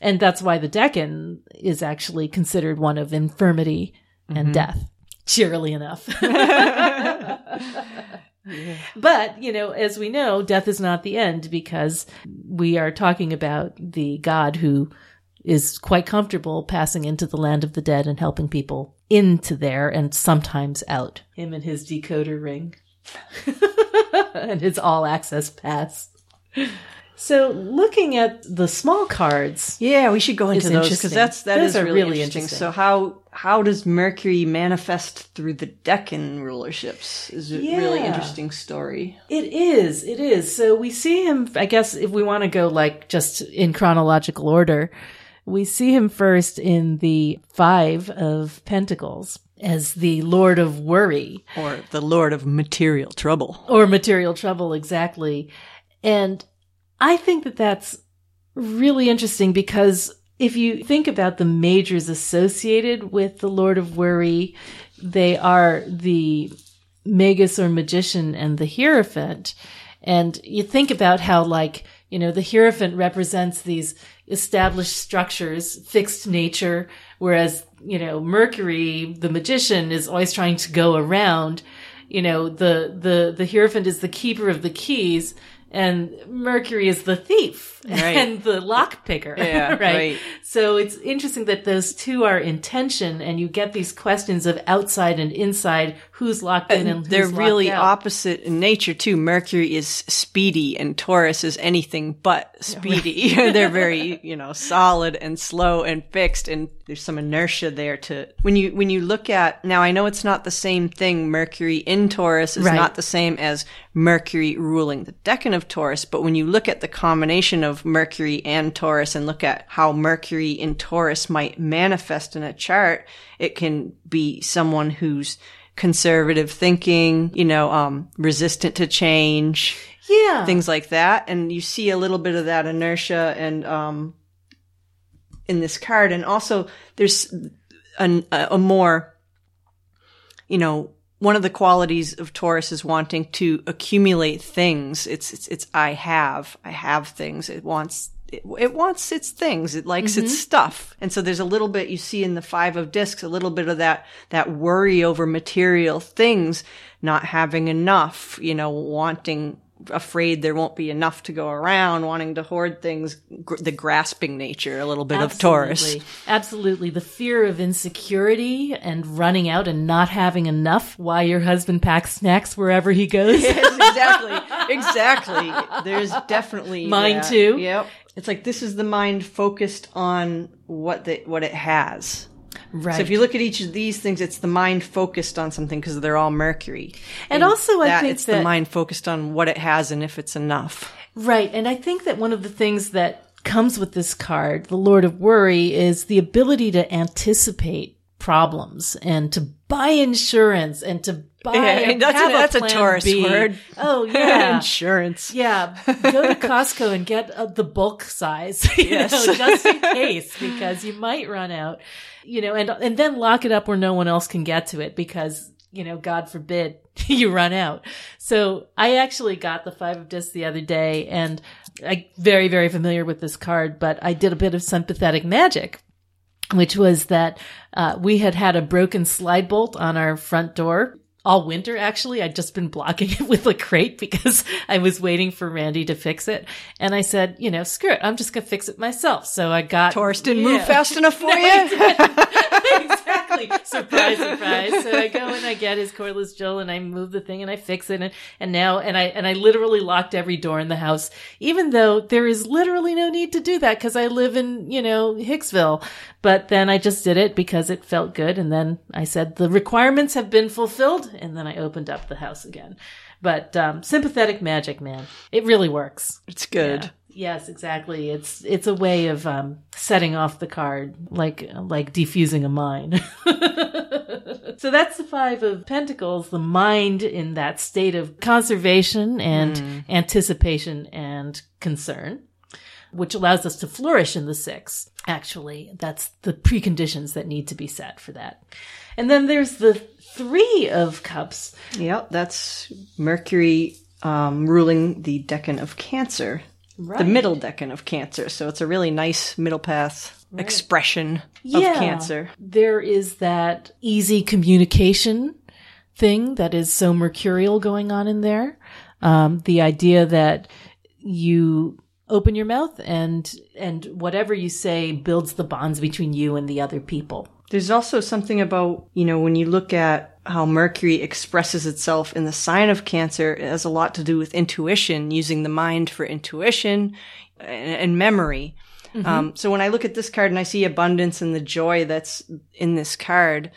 Speaker 1: And that's why the decan is actually considered one of infirmity and mm-hmm. death. Cheerily enough. [laughs] [laughs] But, you know, as we know, death is not the end because we are talking about the God who is quite comfortable passing into the land of the dead and helping people into there and sometimes out. Him and his decoder ring [laughs] and it's all access pass. So, looking at the small cards,
Speaker 2: Yeah, we should go into those because that's that
Speaker 1: Those
Speaker 2: is really,
Speaker 1: really
Speaker 2: interesting.
Speaker 1: interesting.
Speaker 2: So how how does Mercury manifest through the decan rulerships? Is a really interesting story.
Speaker 1: It is. It is. So we see him, I guess, if we want to go like just in chronological order, we see him first in the Five of Pentacles as the Lord of Worry
Speaker 2: Or the Lord of Material Trouble.
Speaker 1: or material trouble, exactly. And I think that that's really interesting because if you think about the majors associated with the Lord of Worry, they are the Magus or magician and the Hierophant. And you think about how like, you know, the Hierophant represents these established structures, fixed nature, whereas, you know, Mercury, the magician, is always trying to go around. You know, the, the, the Hierophant is the keeper of the keys and Mercury is the thief
Speaker 2: Right.
Speaker 1: and the lock picker.
Speaker 2: Yeah, [laughs] right.
Speaker 1: So it's interesting that those two are in tension and you get these questions of outside and inside, who's locked in and who's
Speaker 2: They're really
Speaker 1: out.
Speaker 2: opposite in nature too. Mercury is speedy and Taurus is anything but speedy. [laughs] They're very, [laughs] you know, solid and slow and fixed and there's some inertia there to when you when you look at now I know it's not the same thing Mercury in Taurus is
Speaker 1: Right.
Speaker 2: not the same as Mercury ruling the decan of Taurus, but when you look at the combination of Mercury and Taurus and look at how Mercury in Taurus might manifest in a chart, it can be someone who's conservative thinking, you know, um, resistant to change,
Speaker 1: yeah.
Speaker 2: things like that. And you see a little bit of that inertia and, um, in this card. And also there's an, a, more, you know, one of the qualities of Taurus is wanting to accumulate things. It's, it's, it's, I have, I have things. It wants, it, it wants its things. It likes its mm-hmm. stuff. And so there's a little bit you see in the five of discs, a little bit of that, that worry over material things, not having enough, you know, wanting, afraid there won't be enough to go around, wanting to hoard things, gr- the grasping nature, a little bit of Taurus.
Speaker 1: Absolutely. Absolutely. The fear of insecurity and running out and not having enough why your husband packs snacks wherever he goes. [laughs]
Speaker 2: Exactly, exactly. There's definitely [laughs]
Speaker 1: Mine too.
Speaker 2: Yep. It's like this is the mind focused on what the what it has.
Speaker 1: Right.
Speaker 2: So if you look at each of these things, it's the mind focused on something because they're all Mercury.
Speaker 1: And also, I
Speaker 2: that
Speaker 1: think
Speaker 2: it's
Speaker 1: that-
Speaker 2: the mind focused on what it has and if it's enough.
Speaker 1: Right. And I think that one of the things that comes with this card, the Lord of Worry, is the ability to anticipate problems and to buy insurance and to buy
Speaker 2: Yeah,
Speaker 1: a,
Speaker 2: that's a- that's a Taurus
Speaker 1: B.
Speaker 2: word.
Speaker 1: Oh [laughs] yeah.
Speaker 2: Insurance.
Speaker 1: Yeah, go to Costco and get uh, the bulk size, [laughs] you
Speaker 2: Yes.
Speaker 1: know, just in [laughs] case, because you might run out, you know, and and then lock it up where no one else can get to it, because you know, God forbid you run out. So I actually got the five of discs the other day, and I very very familiar with this card, but I did a bit of sympathetic magic which was that uh, we had had a broken slide bolt on our front door all winter. Actually, I'd just been blocking [laughs] it with a crate because I was waiting for Randy to fix it. And I said, you know, screw it, I'm just gonna fix it myself. So I got
Speaker 2: Taurus didn't
Speaker 1: Yeah.
Speaker 2: move fast enough for [laughs] you.
Speaker 1: Exactly. Surprise, surprise. So I go and I get his cordless drill and I move the thing and I fix it and, and now and I and I literally locked every door in the house, even though there is literally no need to do that because I live in, you know, Hicksville. But then I just did it because it felt good and then I said the requirements have been fulfilled and then I opened up the house again. But um, sympathetic magic, man. It really works.
Speaker 2: It's good.
Speaker 1: Yeah. Yes, exactly. It's it's a way of um, setting off the card, like like defusing a mine. [laughs] so that's the five of Pentacles, the mind in that state of conservation and anticipation and concern, which allows us to flourish in the six. Actually, that's the preconditions that need to be set for that. And then there's the three of cups.
Speaker 2: Yep, that's Mercury um, ruling the decan of Cancer,
Speaker 1: Right.
Speaker 2: the middle decan of Cancer. So it's a really nice middle path expression of Cancer.
Speaker 1: There is that easy communication thing that is so mercurial going on in there. Um, the idea that you open your mouth and and whatever you say builds the bonds between you and the other people.
Speaker 2: There's also something about, you know, when you look at how Mercury expresses itself in the sign of Cancer, it has a lot to do with intuition, using the mind for intuition and, and memory. Um, so when I look at this card and I see abundance and the joy that's in this card,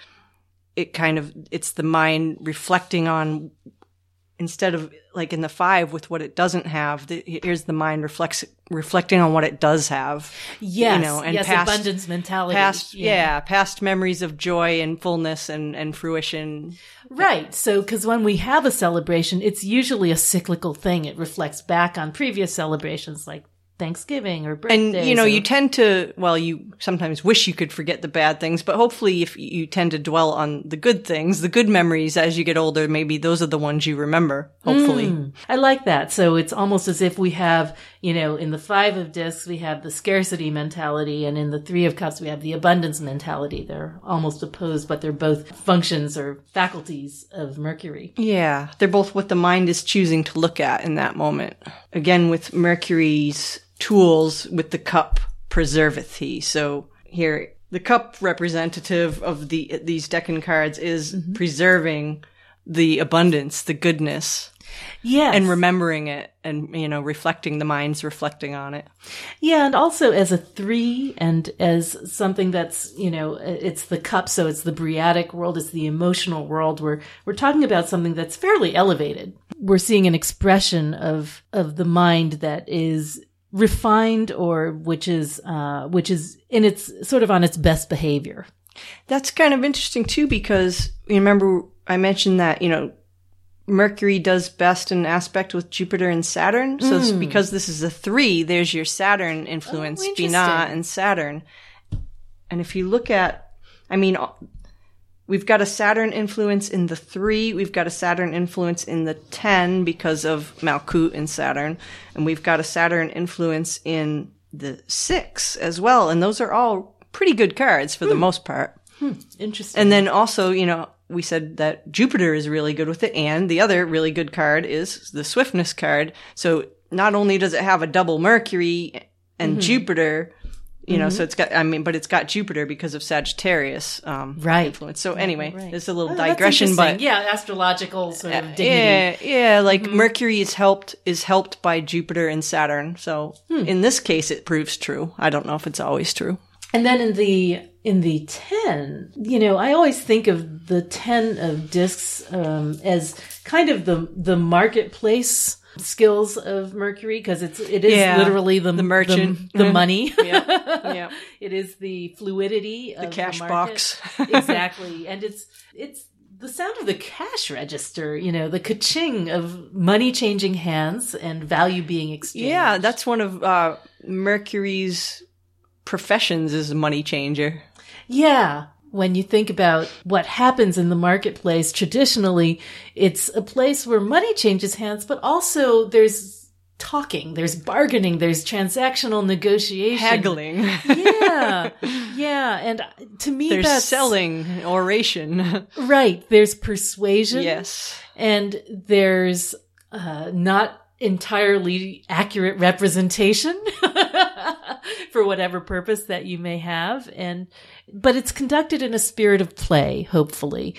Speaker 2: it kind of, it's the mind reflecting on, instead of like in the five with what it doesn't have, the, here's the mind reflects, reflecting on what it does have.
Speaker 1: Yes,
Speaker 2: know, and
Speaker 1: yes,
Speaker 2: past-
Speaker 1: abundance mentality.
Speaker 2: Past, yeah. past memories of joy and fullness and, and fruition.
Speaker 1: Right. So, because when we have a celebration, it's usually a cyclical thing. It reflects back on previous celebrations like Thanksgiving or birthdays.
Speaker 2: And, you know,
Speaker 1: or-
Speaker 2: you tend to, well, you sometimes wish you could forget the bad things, but hopefully if you tend to dwell on the good things, the good memories as you get older, maybe those are the ones you remember, hopefully.
Speaker 1: Mm. I like that. So it's almost as if we have, you know, in the five of discs, we have the scarcity mentality, and in the three of cups, we have the abundance mentality. They're almost opposed, but they're both functions or faculties of Mercury.
Speaker 2: Yeah, they're both what the mind is choosing to look at in that moment. Again, with Mercury's tools, with the cup preserveth he. So here, the cup representative of the these Decan cards is mm-hmm. preserving the abundance, the goodness,
Speaker 1: Yes.
Speaker 2: and remembering it, and you know, reflecting the mind's reflecting on it.
Speaker 1: Yeah, and also as a three and as something that's, you know, it's the cup, so it's the briatic world, it's the emotional world. We're, we're talking about something that's fairly elevated. We're seeing an expression of, of the mind that is refined or which is, uh, which is in its sort of on its best behavior.
Speaker 2: That's kind of interesting too, because you remember I mentioned that, you know, Mercury does best in aspect with Jupiter and Saturn. So it's because this is a three, there's your Saturn influence,
Speaker 1: Oh, interesting.
Speaker 2: And Saturn. And if you look at, I mean, we've got a Saturn influence in the three, we've got a Saturn influence in the 10 because of Malkut and Saturn, and we've got a Saturn influence in the six as well. And those are all pretty good cards for the hmm. most part. Hmm.
Speaker 1: Interesting.
Speaker 2: And then also, you know, we said that Jupiter is really good with it, and the other really good card is the Swiftness card. So not only does it have a double Mercury and mm-hmm. Jupiter, you know, so it's got, I mean, but it's got Jupiter because of Sagittarius, um,
Speaker 1: Right.
Speaker 2: influence. So anyway,
Speaker 1: right.
Speaker 2: it's a little
Speaker 1: Oh,
Speaker 2: digression, but
Speaker 1: yeah, astrological sort of dignity.
Speaker 2: yeah, yeah, like Mercury is helped is helped by Jupiter and Saturn. So in this case, it proves true. I don't know if it's always true.
Speaker 1: And then in the in the ten, you know, I always think of the ten of discs um, as kind of the the marketplace skills of Mercury because it's it is
Speaker 2: Yeah,
Speaker 1: literally the
Speaker 2: the merchant.
Speaker 1: the, the money.
Speaker 2: Yeah, yeah. [laughs]
Speaker 1: it is the fluidity of the
Speaker 2: cash
Speaker 1: market.
Speaker 2: box. [laughs]
Speaker 1: exactly, and it's it's the sound of the cash register. You know, the ka-ching of money changing hands and value being exchanged.
Speaker 2: Yeah, that's one of uh, Mercury's professions is a money changer.
Speaker 1: Yeah. When you think about what happens in the marketplace, traditionally, it's a place where money changes hands, but also there's talking, there's bargaining, there's transactional negotiation.
Speaker 2: Haggling.
Speaker 1: Yeah. Yeah. And to me,
Speaker 2: There's
Speaker 1: that's
Speaker 2: selling, oration.
Speaker 1: right. There's persuasion.
Speaker 2: yes.
Speaker 1: And there's uh, not entirely accurate representation [laughs] for whatever purpose that you may have. And, but it's conducted in a spirit of play, hopefully.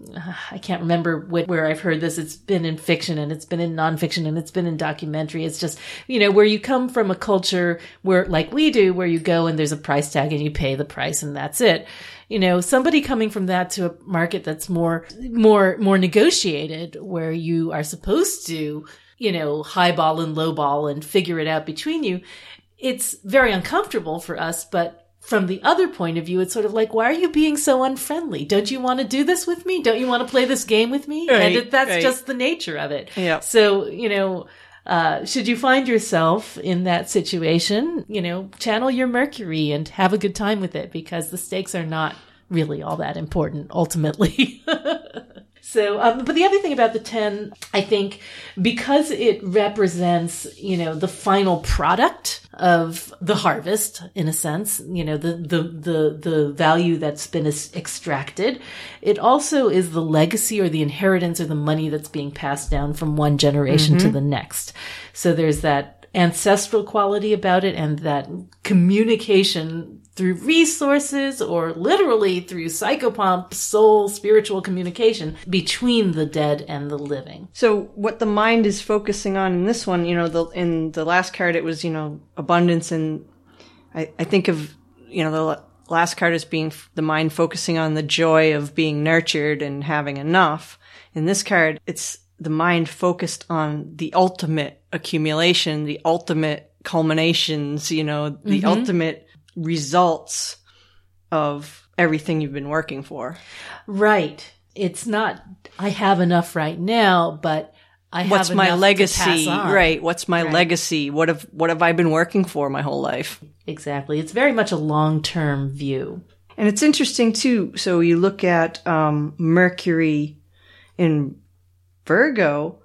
Speaker 1: [sighs] I can't remember wh- where I've heard this. It's been in fiction and it's been in nonfiction and it's been in documentary. It's just, you know, where you come from a culture where, like we do, where you go and there's a price tag and you pay the price and that's it. You know, somebody coming from that to a market that's more, more, more negotiated where you are supposed to, you know, highball and lowball and figure it out between you. It's very uncomfortable for us, but from the other point of view, it's sort of like, why are you being so unfriendly? Don't you want to do this with me? Don't you want to play this game with me? and it, that's
Speaker 2: right.
Speaker 1: just the nature of it.
Speaker 2: Yeah.
Speaker 1: So, you know, uh, should you find yourself in that situation, you know, channel your Mercury and have a good time with it because the stakes are not really all that important ultimately. [laughs] So, um, but the other thing about the 10, I think, because it represents, you know, the final product of the harvest, in a sense, you know, the, the, the, the value that's been extracted, it also is the legacy or the inheritance or the money that's being passed down from one generation to the next. So there's that ancestral quality about it and that communication through resources or literally through psychopomp soul spiritual communication between the dead and the living.
Speaker 2: So what the mind is focusing on in this one, you know, the in the last card it was, you know, abundance and I, I think of, you know, the last card as being the mind focusing on the joy of being nurtured and having enough. In this card, it's the mind focused on the ultimate accumulation, the ultimate culminations, you know, the ultimate results of everything you've been working for.
Speaker 1: Right. It's not I have enough right now, but I have
Speaker 2: What's my legacy? Right. What's my
Speaker 1: Right.
Speaker 2: legacy? What have what have I been working for my whole life?
Speaker 1: Exactly. It's very much a long-term view.
Speaker 2: And it's interesting too. So you look at um, Mercury in Virgo.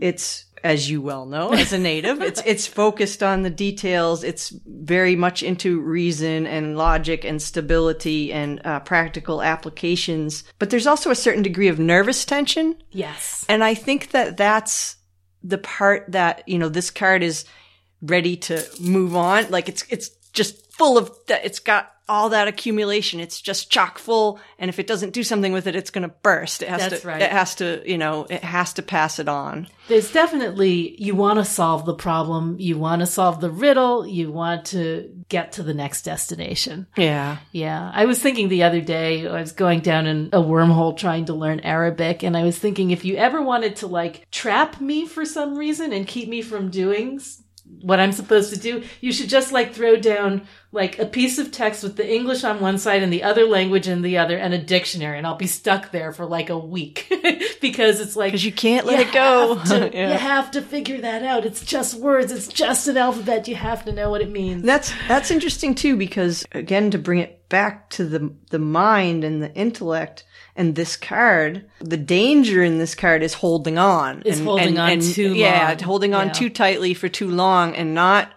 Speaker 2: It's as you well know, as a native, it's [laughs] it's focused on the details. It's very much into reason and logic and stability and uh, practical applications. But there's also a certain degree of nervous tension.
Speaker 1: Yes.
Speaker 2: And I think that that's the part that, you know, this card is ready to move on. Like it's, it's just full of that. It's got all that accumulation. It's just chock full. And if it doesn't do something with it, it's going to burst. It has
Speaker 1: That's
Speaker 2: to,
Speaker 1: right.
Speaker 2: it has to, you know, it has to pass it on.
Speaker 1: There's definitely, you want to solve the problem. You want to solve the riddle. You want to get to the next destination.
Speaker 2: Yeah.
Speaker 1: Yeah. I was thinking the other day, I was going down in a wormhole trying to learn Arabic, and I was thinking if you ever wanted to like trap me for some reason and keep me from doing what I'm supposed to do, you should just like throw down like a piece of text with the English on one side and the other language in the other and a dictionary, and I'll be stuck there for like a week [laughs] because it's like
Speaker 2: Cause you can't let
Speaker 1: you
Speaker 2: it go. [laughs]
Speaker 1: to-
Speaker 2: Yeah.
Speaker 1: You have to figure that out. It's just words. It's just an alphabet. You have to know what it means.
Speaker 2: That's that's interesting too because again to bring it back to the the mind and the intellect and this card, the danger in this card is holding on.
Speaker 1: Is
Speaker 2: and,
Speaker 1: holding
Speaker 2: and-
Speaker 1: on
Speaker 2: and-
Speaker 1: too
Speaker 2: Yeah,
Speaker 1: long.
Speaker 2: holding on
Speaker 1: Yeah.
Speaker 2: too tightly for too long and not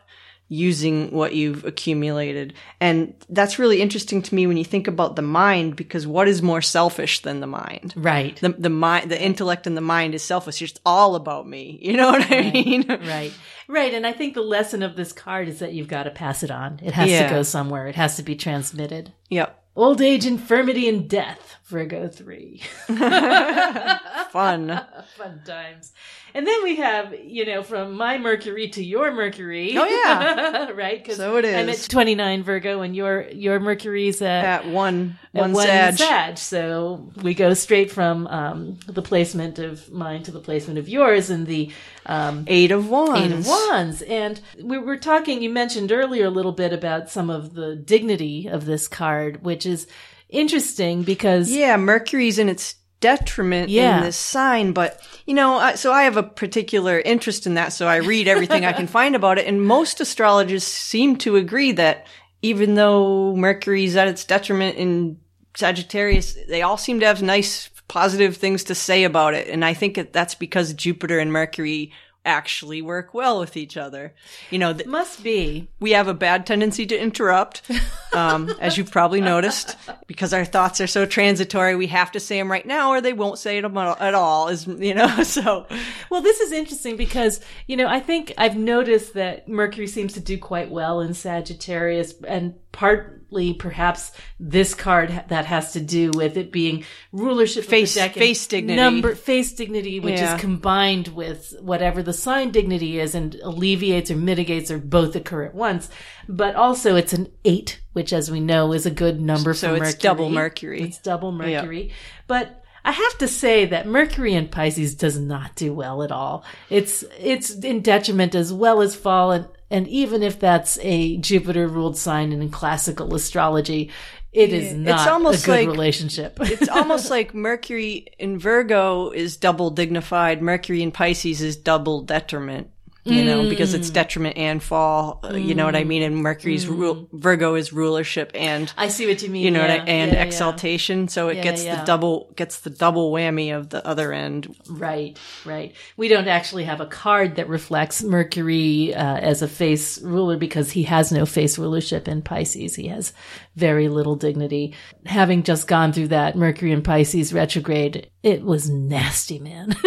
Speaker 2: using what you've accumulated. And that's really interesting to me when you think about the mind, because what is more selfish than the mind?
Speaker 1: Right.
Speaker 2: The, the mind, the intellect and the mind is selfish. It's all about me. You know what I
Speaker 1: Right.
Speaker 2: mean?
Speaker 1: right. Right. And I think the lesson of this card is that you've got to pass it on. It has
Speaker 2: Yeah.
Speaker 1: to go somewhere. It has to be transmitted.
Speaker 2: Yep.
Speaker 1: Old age, infirmity, and death. Virgo 3. [laughs]
Speaker 2: Fun. [laughs]
Speaker 1: Fun times. And then we have, you know, from my Mercury to your Mercury.
Speaker 2: Oh, yeah. [laughs]
Speaker 1: right? 'Cause
Speaker 2: So it
Speaker 1: I'm at 29 Virgo and your, your Mercury's at,
Speaker 2: At one,
Speaker 1: at
Speaker 2: one,
Speaker 1: one
Speaker 2: Sag.
Speaker 1: Sag. So we go straight from, um, the placement of mine to the placement of yours and the, um,
Speaker 2: Eight of Wands.
Speaker 1: Eight of Wands. And we were talking, you mentioned earlier a little bit about some of the dignity of this card, which is interesting because
Speaker 2: Yeah, Mercury's in its detriment
Speaker 1: Yeah.
Speaker 2: in this sign, but you know, so I have a particular interest in that, so I read everything I can [laughs] find about it, and most astrologers seem to agree that even though Mercury's at its detriment in Sagittarius, they all seem to have nice, positive things to say about it, and I think that that's because Jupiter and Mercury actually work well with each other. You know, th-
Speaker 1: must be.
Speaker 2: we have a bad tendency to interrupt, um, [laughs] as you've probably noticed, because our thoughts are so transitory. We have to say them right now, or they won't say them at all. Is you know, [laughs] so
Speaker 1: Well, this is interesting because, you know, I think I've noticed that Mercury seems to do quite well in Sagittarius and partly perhaps this card that has to do with it being rulership
Speaker 2: Face- face dignity.
Speaker 1: number face dignity which
Speaker 2: Yeah.
Speaker 1: is combined with whatever the sign dignity is and alleviates or mitigates or both occur at once but also it's an 8 which as we know is a good number
Speaker 2: So
Speaker 1: for mercury.
Speaker 2: it's double Mercury.
Speaker 1: it's double Mercury. But I have to say that Mercury in Pisces does not do well at all. It's it's in detriment as well as fall, and, even if that's a Jupiter ruled sign in classical astrology, it is not
Speaker 2: almost
Speaker 1: a good
Speaker 2: like-
Speaker 1: relationship. [laughs]
Speaker 2: it's almost like Mercury in Virgo is double dignified. Mercury in Pisces is double detriment. You know, because it's detriment and fall. uh, You know what I mean? And Mercury's rule, Virgo is rulership and
Speaker 1: I see what you mean.
Speaker 2: you know,
Speaker 1: yeah,
Speaker 2: and
Speaker 1: yeah, yeah.
Speaker 2: exaltation. So it
Speaker 1: Yeah,
Speaker 2: gets
Speaker 1: yeah.
Speaker 2: the double gets the double whammy of the other end.
Speaker 1: Right, right. We don't actually have a card that reflects Mercury uh, as a face ruler because he has no face rulership in Pisces. He has very little dignity. Having just gone through that Mercury and Pisces retrograde, it was nasty, man. [laughs]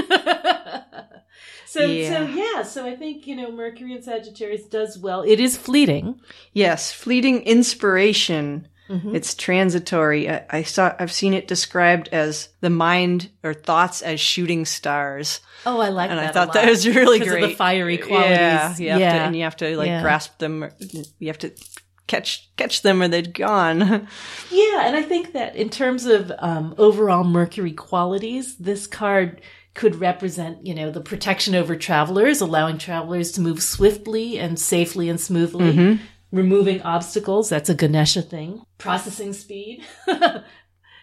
Speaker 1: so, so
Speaker 2: Yeah.
Speaker 1: yeah, so I think, you know, Mercury and Sagittarius does well. It is fleeting.
Speaker 2: Yes, fleeting inspiration.
Speaker 1: Mm-hmm.
Speaker 2: It's transitory. I, I saw. I've seen it described as the mind or thoughts as shooting stars,
Speaker 1: Oh, I like
Speaker 2: and
Speaker 1: that.
Speaker 2: I
Speaker 1: a
Speaker 2: thought that was really great.
Speaker 1: the fiery qualities.
Speaker 2: Yeah, you have
Speaker 1: Yeah.
Speaker 2: To, and you have to like
Speaker 1: Yeah.
Speaker 2: grasp them. Or, you have to catch catch them, or they're gone. [laughs]
Speaker 1: Yeah, and I think that in terms of um, overall Mercury qualities, this card could represent, you know, the protection over travelers, allowing travelers to move swiftly and safely and smoothly,
Speaker 2: Mm-hmm.
Speaker 1: removing obstacles. That's a Ganesha thing. Processing speed. [laughs]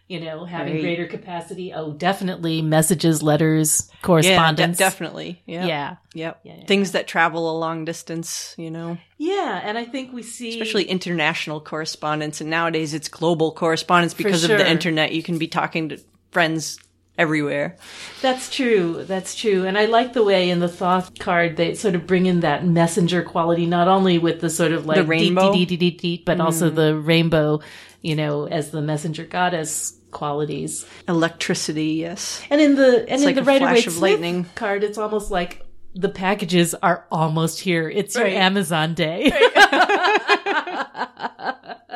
Speaker 1: You know, having
Speaker 2: Right.
Speaker 1: greater capacity. Oh, definitely messages, letters,
Speaker 2: yeah, de-
Speaker 1: correspondence.
Speaker 2: definitely. Yeah.
Speaker 1: Yeah.
Speaker 2: Yep.
Speaker 1: Yeah, yeah,
Speaker 2: Things that travel a long distance. You know.
Speaker 1: Yeah. And I think we see.
Speaker 2: especially international correspondence and nowadays it's global correspondence because of the internet you can be talking to friends everywhere
Speaker 1: That's true. That's true. And I like the way in the Thoth card they sort of bring in that messenger quality, not only with the sort of like
Speaker 2: The rainbow?
Speaker 1: deet, deet, deet, deet, but also mm. the rainbow, you know, as the messenger goddess qualities.
Speaker 2: electricity yes
Speaker 1: And in the and in
Speaker 2: like
Speaker 1: the Rider
Speaker 2: of lightning.
Speaker 1: card, it's almost like the packages are almost here. It's your Amazon day. [laughs] [laughs]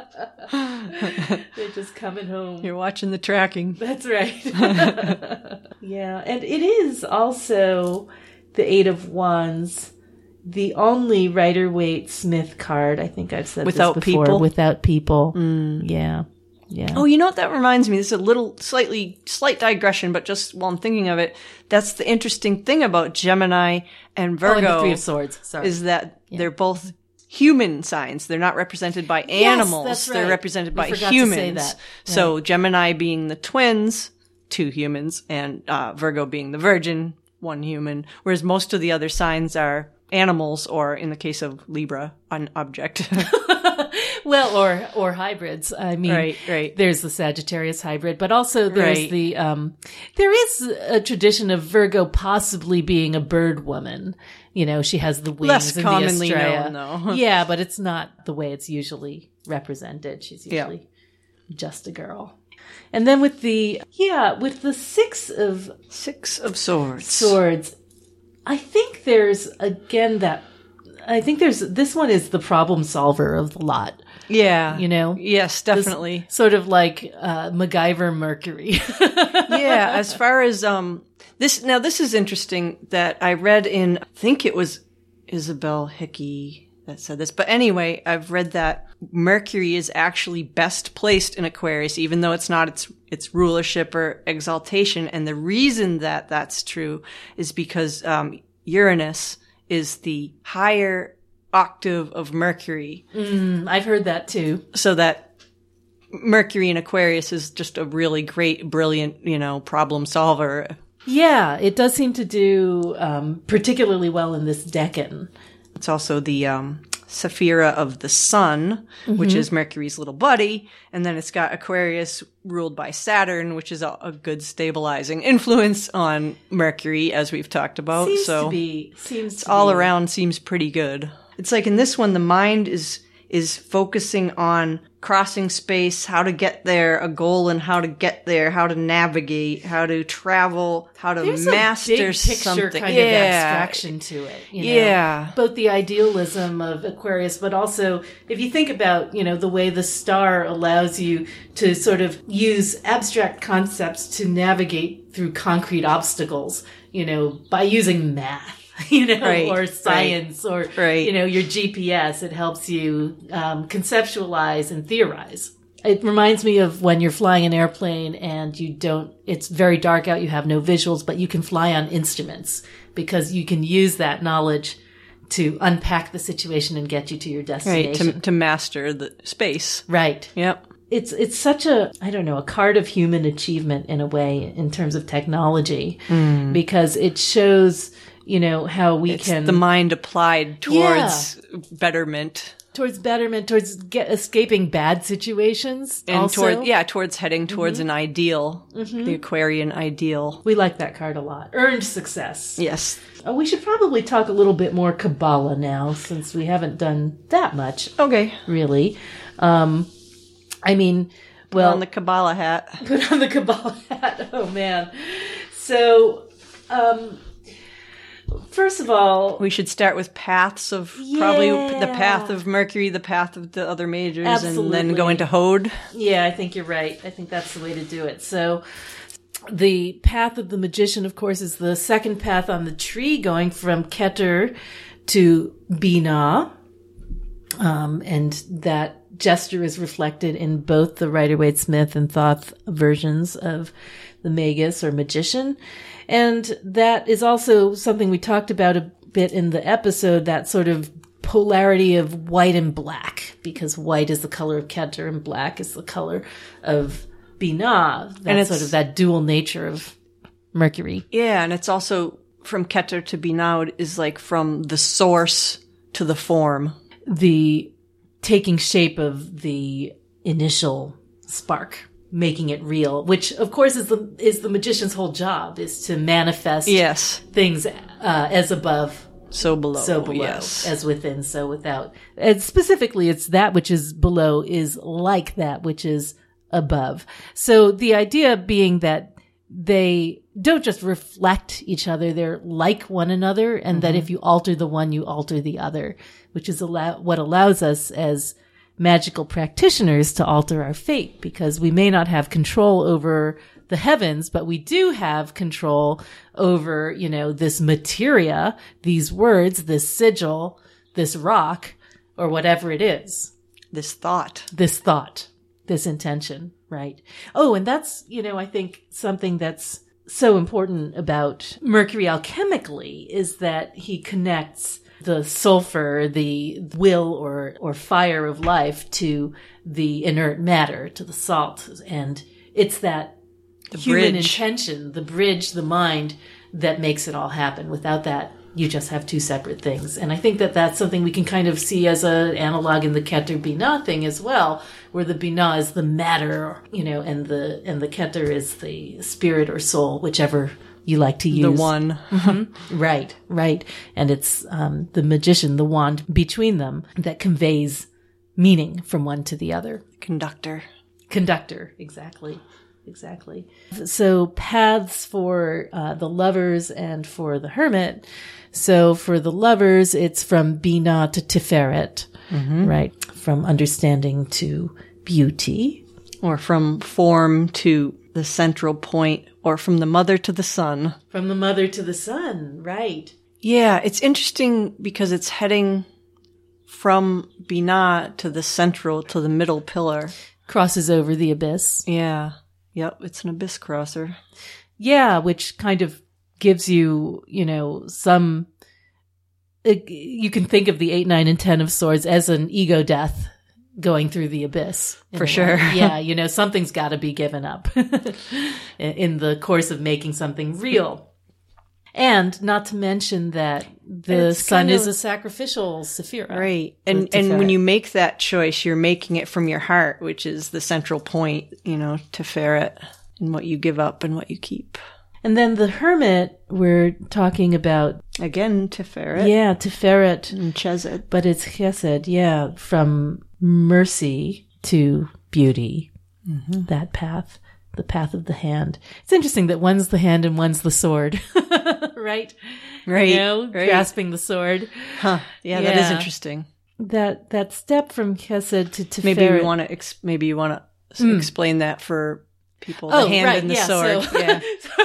Speaker 1: [laughs] They're just coming home.
Speaker 2: you're watching the tracking
Speaker 1: That's right. [laughs] [laughs] yeah, and it is also the Eight of Wands, the only Rider Waite Smith card. I think I've said
Speaker 2: Without
Speaker 1: this before.
Speaker 2: people? Mm.
Speaker 1: Without people. Yeah, yeah.
Speaker 2: oh you know what that reminds me this is a little slightly slight digression but just while i'm thinking of it that's the interesting thing about gemini and
Speaker 1: Oh, and
Speaker 2: virgo
Speaker 1: the Three of Swords. Sorry.
Speaker 2: is that they're both human signs. They're not represented by animals.
Speaker 1: that's
Speaker 2: They're represented
Speaker 1: We
Speaker 2: by
Speaker 1: forgot to say
Speaker 2: humans. So Gemini being the twins, two humans, and uh, Virgo being the virgin, one human. Whereas most of the other signs are animals, or in the case of Libra, an object. [laughs]
Speaker 1: well, or or hybrids. I mean,
Speaker 2: Right, right.
Speaker 1: There's the Sagittarius hybrid, but also there's
Speaker 2: Right.
Speaker 1: the um, there is a tradition of Virgo possibly being a bird woman. You know, she has the wings
Speaker 2: Less
Speaker 1: and
Speaker 2: commonly
Speaker 1: the Estrella.
Speaker 2: known, though.
Speaker 1: yeah, but it's not the way it's usually represented. She's
Speaker 2: Yeah.
Speaker 1: usually just a girl. And then with the yeah, with the six of
Speaker 2: Six of Swords.
Speaker 1: swords. I think there's again that I think there's this one is the problem solver of the lot.
Speaker 2: Yeah.
Speaker 1: You know,
Speaker 2: Yes,
Speaker 1: This
Speaker 2: definitely.
Speaker 1: sort of like uh, MacGyver Mercury. [laughs]
Speaker 2: yeah, as far as um this now this is interesting that I read in I think it was Isabel Hickey that said this. But anyway, I've read that Mercury is actually best placed in Aquarius even though it's not its its rulership or exaltation and the reason that that's true is because um Uranus is the higher octave of Mercury
Speaker 1: I've heard that too.
Speaker 2: so that Mercury in Aquarius is just a really great, brilliant, you know, problem solver.
Speaker 1: Yeah, it does seem to do um, particularly well in this decan.
Speaker 2: It's also the um, Sephira of the Sun, which is Mercury's little buddy, and then it's got Aquarius ruled by Saturn, which is a, a good stabilizing influence on Mercury, as we've talked about.
Speaker 1: Seems
Speaker 2: so
Speaker 1: be seems to
Speaker 2: all
Speaker 1: be-
Speaker 2: around seems pretty good. It's like in this one, the mind is is focusing on crossing space, how to get there, a goal and how to get there, how to navigate, how to travel, how to
Speaker 1: There's
Speaker 2: master
Speaker 1: a big picture
Speaker 2: something.
Speaker 1: kind
Speaker 2: yeah.
Speaker 1: of abstraction to it. You know?
Speaker 2: Yeah.
Speaker 1: both the idealism of Aquarius, but also if you think about, you know, the way the star allows you to sort of use abstract concepts to navigate through concrete obstacles, you know, by using math. [laughs] You know,
Speaker 2: Right,
Speaker 1: or
Speaker 2: right,
Speaker 1: science, or
Speaker 2: right.
Speaker 1: you know, your GPS. It helps you um, conceptualize and theorize. It reminds me of when you're flying an airplane and you don't, it's very dark out, you have no visuals, but you can fly on instruments because you can use that knowledge to unpack the situation and get you to your
Speaker 2: Right,
Speaker 1: destination.
Speaker 2: to, to master the space.
Speaker 1: Right.
Speaker 2: Yep.
Speaker 1: It's, it's such a, I don't know, a card of human achievement in a way in terms of technology because it shows, you know, how we
Speaker 2: It's
Speaker 1: can
Speaker 2: the mind applied towards betterment
Speaker 1: towards betterment, towards get, escaping bad situations.
Speaker 2: and
Speaker 1: also.
Speaker 2: towards yeah, towards heading towards an ideal, the Aquarian ideal.
Speaker 1: We like that card a lot. Earned success.
Speaker 2: Yes.
Speaker 1: Oh, we should probably talk a little bit more Kabbalah now, since we haven't done that much,
Speaker 2: Okay.
Speaker 1: really. Um, I mean, well,
Speaker 2: on the Kabbalah hat. [laughs]
Speaker 1: put on the Kabbalah hat. Oh man. So, um, first of all,
Speaker 2: We should start with paths of probably the path of Mercury, the path of the other majors, and then go into Hod.
Speaker 1: Yeah, I think you're right. I think that's the way to do it. So, the path of the magician, of course, is the second path on the tree, going from Keter to Binah. Um, and that gesture is reflected in both the Rider Waite Smith and Thoth versions of the Magus or magician. And that is also something we talked about a bit in the episode, that sort of polarity of white and black, because white is the color of Keter and black is the color of Binah. That
Speaker 2: it's-
Speaker 1: sort of that dual nature of Mercury.
Speaker 2: Yeah, and it's also from Keter to Binah is like from the source to the form.
Speaker 1: the taking shape of the initial spark making it real which of course is the is the magician's whole job is to manifest
Speaker 2: Yes.
Speaker 1: things uh, as above
Speaker 2: So below.
Speaker 1: so below
Speaker 2: Yes.
Speaker 1: as within so without and specifically it's that which is below is like that which is above so the idea being that they don't just reflect each other they're like one another and that if you alter the one you alter the other which is allow- what allows us as magical practitioners to alter our fate because we may not have control over the heavens, but we do have control over, you know, this materia, these words, this sigil, this rock, or whatever it is,
Speaker 2: this thought.
Speaker 1: this thought, this intention, right? Oh, and that's, you know, I think something that's so important about Mercury alchemically is that he connects the sulfur, the will or, or fire of life to the inert matter, to the salt. And it's that human
Speaker 2: bridge.
Speaker 1: intention, the bridge, the mind that makes it all happen. Without that you just have two separate things. And I think that that's something we can kind of see as an analog in the Keter Binah thing as well, where the Binah is the matter, you know, and the, and the Keter is the spirit or soul, whichever you like to use.
Speaker 2: The one.
Speaker 1: Right, right. And it's um, the magician, the wand between them that conveys meaning from one to the other.
Speaker 2: Conductor.
Speaker 1: Conductor, exactly. Exactly. So paths for uh, the lovers and for the hermit. So for the lovers, it's from Binah to Tiferet, right? From understanding to beauty.
Speaker 2: Or from form to the central point, or from the mother to the son.
Speaker 1: From the mother to the son, right?
Speaker 2: Yeah, it's interesting because it's heading from Binah to the central to the middle pillar.
Speaker 1: Crosses over the abyss.
Speaker 2: Yeah. Yep, it's an abyss crosser.
Speaker 1: Yeah, which kind of gives you, you know, some. It, you can think of the eight, nine, and ten of swords as an ego death going through the abyss.
Speaker 2: For sure. [laughs]
Speaker 1: yeah, you know, something's got to be given up [laughs] in- the course of making something real. And not to mention that the
Speaker 2: It's
Speaker 1: sun is a sacrificial sephira.
Speaker 2: Right. And and when you make that choice, you're making it from your heart, which is the central point, you know, Tiferet and what you give up and what you keep.
Speaker 1: And then the hermit, we're talking about,
Speaker 2: Again, Tiferet
Speaker 1: yeah, Tiferet
Speaker 2: and Chesed.
Speaker 1: But it's chesed, yeah, from mercy to beauty. Mm-hmm. That path, the path of the hand. It's interesting that one's the hand and one's the sword, right? [laughs]
Speaker 2: Right.
Speaker 1: You know,
Speaker 2: right.
Speaker 1: grasping the sword.
Speaker 2: Huh. Yeah, that is interesting.
Speaker 1: That that step from chesed to tiferet.
Speaker 2: Maybe we want to. Ex- maybe you want to hmm. explain that for people. The oh, hand and the sword.
Speaker 1: Oh, So,
Speaker 2: yeah. [laughs]
Speaker 1: so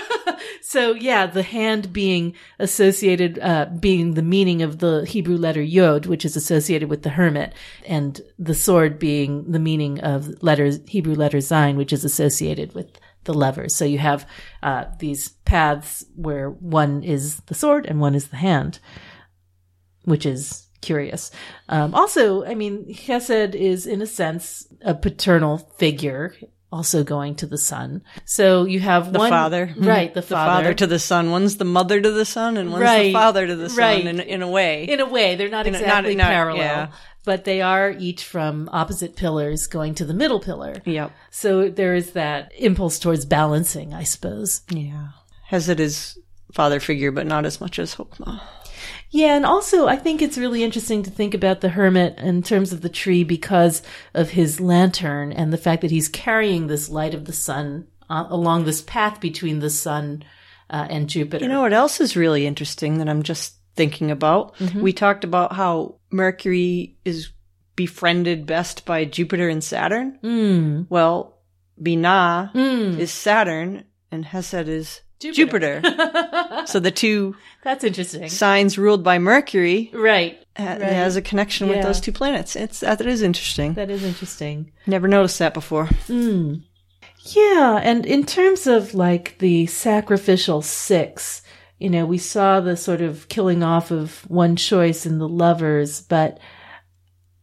Speaker 1: yeah, the hand being associated, uh, being the meaning of the Hebrew letter Yod, which is associated with the hermit, and the sword being the meaning of letters, Hebrew letter Zayin, which is associated with the lovers. So you have, uh, these paths where one is the sword and one is the hand, which is curious. Um, also, I mean, Chesed is in a sense a paternal figure, also going to the son. So you have
Speaker 2: The
Speaker 1: one
Speaker 2: father. [laughs]
Speaker 1: right? The,
Speaker 2: The father to the son. One's the mother to the son, and one's
Speaker 1: Right.
Speaker 2: the father to the son.
Speaker 1: Right.
Speaker 2: In, in a way.
Speaker 1: in a way, they're not
Speaker 2: In a- not-
Speaker 1: exactly
Speaker 2: not-
Speaker 1: parallel,
Speaker 2: yeah.
Speaker 1: but they are each from opposite pillars going to the middle pillar.
Speaker 2: yep.
Speaker 1: So there is that impulse towards balancing, I suppose.
Speaker 2: Yeah. Hesed is father figure, but not as much as Hokmah.
Speaker 1: Yeah, and also I think it's really interesting to think about the hermit in terms of the tree because of his lantern and the fact that he's carrying this light of the sun uh, along this path between the sun uh, and Jupiter.
Speaker 2: You know what else is really interesting that I'm just thinking about? We talked about how Mercury is befriended best by Jupiter and Saturn.
Speaker 1: Mm.
Speaker 2: Well, Binah
Speaker 1: Mm.
Speaker 2: is Saturn and Hesed is
Speaker 1: Jupiter.
Speaker 2: Jupiter. [laughs] so the two
Speaker 1: That's interesting.
Speaker 2: signs ruled by Mercury
Speaker 1: Right.
Speaker 2: ha-
Speaker 1: Right.
Speaker 2: has a connection with
Speaker 1: Yeah.
Speaker 2: those two planets. It's that is interesting.
Speaker 1: That is interesting.
Speaker 2: Never noticed that before.
Speaker 1: Mm. Yeah, and in terms of like the sacrificial six, you know, we saw the sort of killing off of one choice in the lovers, but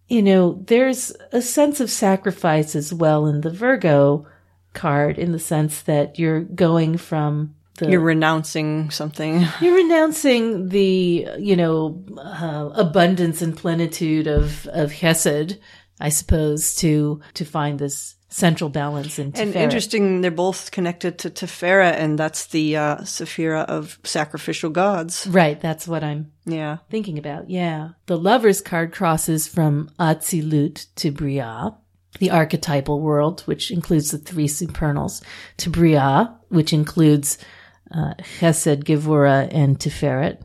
Speaker 1: you know, there's a sense of sacrifice as well in the Virgo card in the sense that you're going from the
Speaker 2: You're renouncing something. [laughs]
Speaker 1: you're renouncing the, you know, uh, abundance and plenitude of of Hesed, I suppose, to to find this central balance in
Speaker 2: And interesting, they're both connected to Tiferet, and that's the uh, Sephira of sacrificial gods.
Speaker 1: Right, that's what I'm
Speaker 2: Yeah.
Speaker 1: thinking about. Yeah, the Lovers card crosses from Atzilut to Bria, the archetypal world, which includes the three supernals, to Bria, which includes uh, Chesed, Gevura, and Tiferet,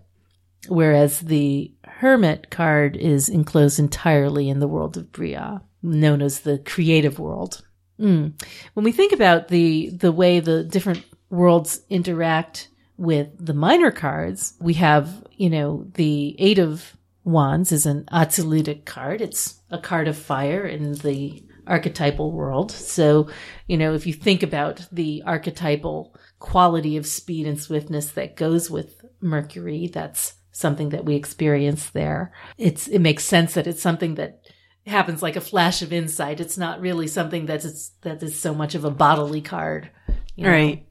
Speaker 1: whereas the Hermit card is enclosed entirely in the world of Bria, known as the creative world. Mm. When we think about the the way the different worlds interact with the minor cards, we have, you know, the Eight of Wands is an Atzilutic card. It's a card of fire in the archetypal world. So, you know, if you think about the archetypal quality of speed and swiftness that goes with Mercury, that's something that we experience there. It's, it makes sense that it's something that happens like a flash of insight. It's not really something that is, that is so much of a bodily card. you know,
Speaker 2: Right.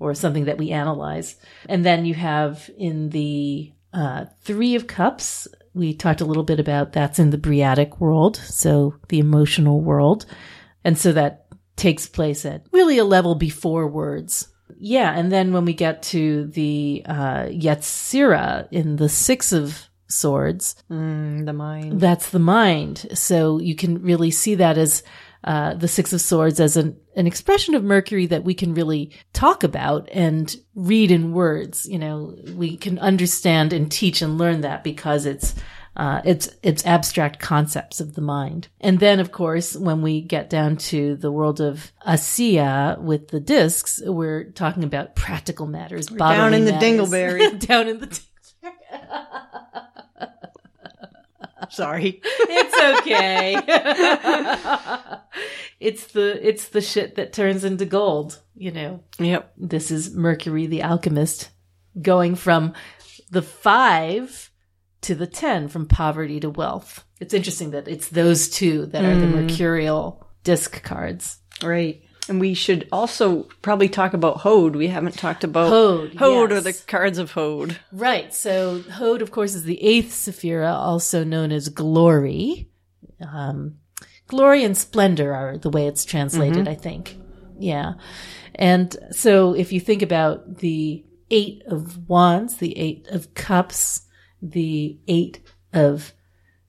Speaker 1: Or something that we analyze. And then you have in the uh, Three of Cups. We talked a little bit about that's in the Briatic world, so the emotional world. And so that takes place at really a level before words. Yeah, and then when we get to the uh, Yetzira in the Six of Swords,
Speaker 2: Mm, the mind.
Speaker 1: that's the mind. So you can really see that as uh, the Six of Swords as an, an expression of Mercury that we can really talk about and read in words. You know, we can understand and teach and learn that because it's uh, it's it's abstract concepts of the mind. And then, of course, when we get down to the world of Asiya with the discs, we're talking about practical matters.
Speaker 2: down
Speaker 1: bodily [laughs]
Speaker 2: in the dingleberry.
Speaker 1: down in the.
Speaker 2: Sorry.
Speaker 1: It's okay. [laughs] it's the it's the shit that turns into gold, you know.
Speaker 2: Yep.
Speaker 1: This is Mercury the alchemist going from the 5 to the 10 from poverty to wealth. It's interesting that it's those two that are the mercurial disc cards.
Speaker 2: Right. And we should also probably talk about Hod. We haven't talked about
Speaker 1: Hod,
Speaker 2: Hod or the cards of Hod.
Speaker 1: Right. So Hod, of course, is the eighth Sephira, also known as glory. Um, glory and splendor are the way it's translated, I think. Yeah. And so if you think about the eight of wands, the eight of cups, the eight of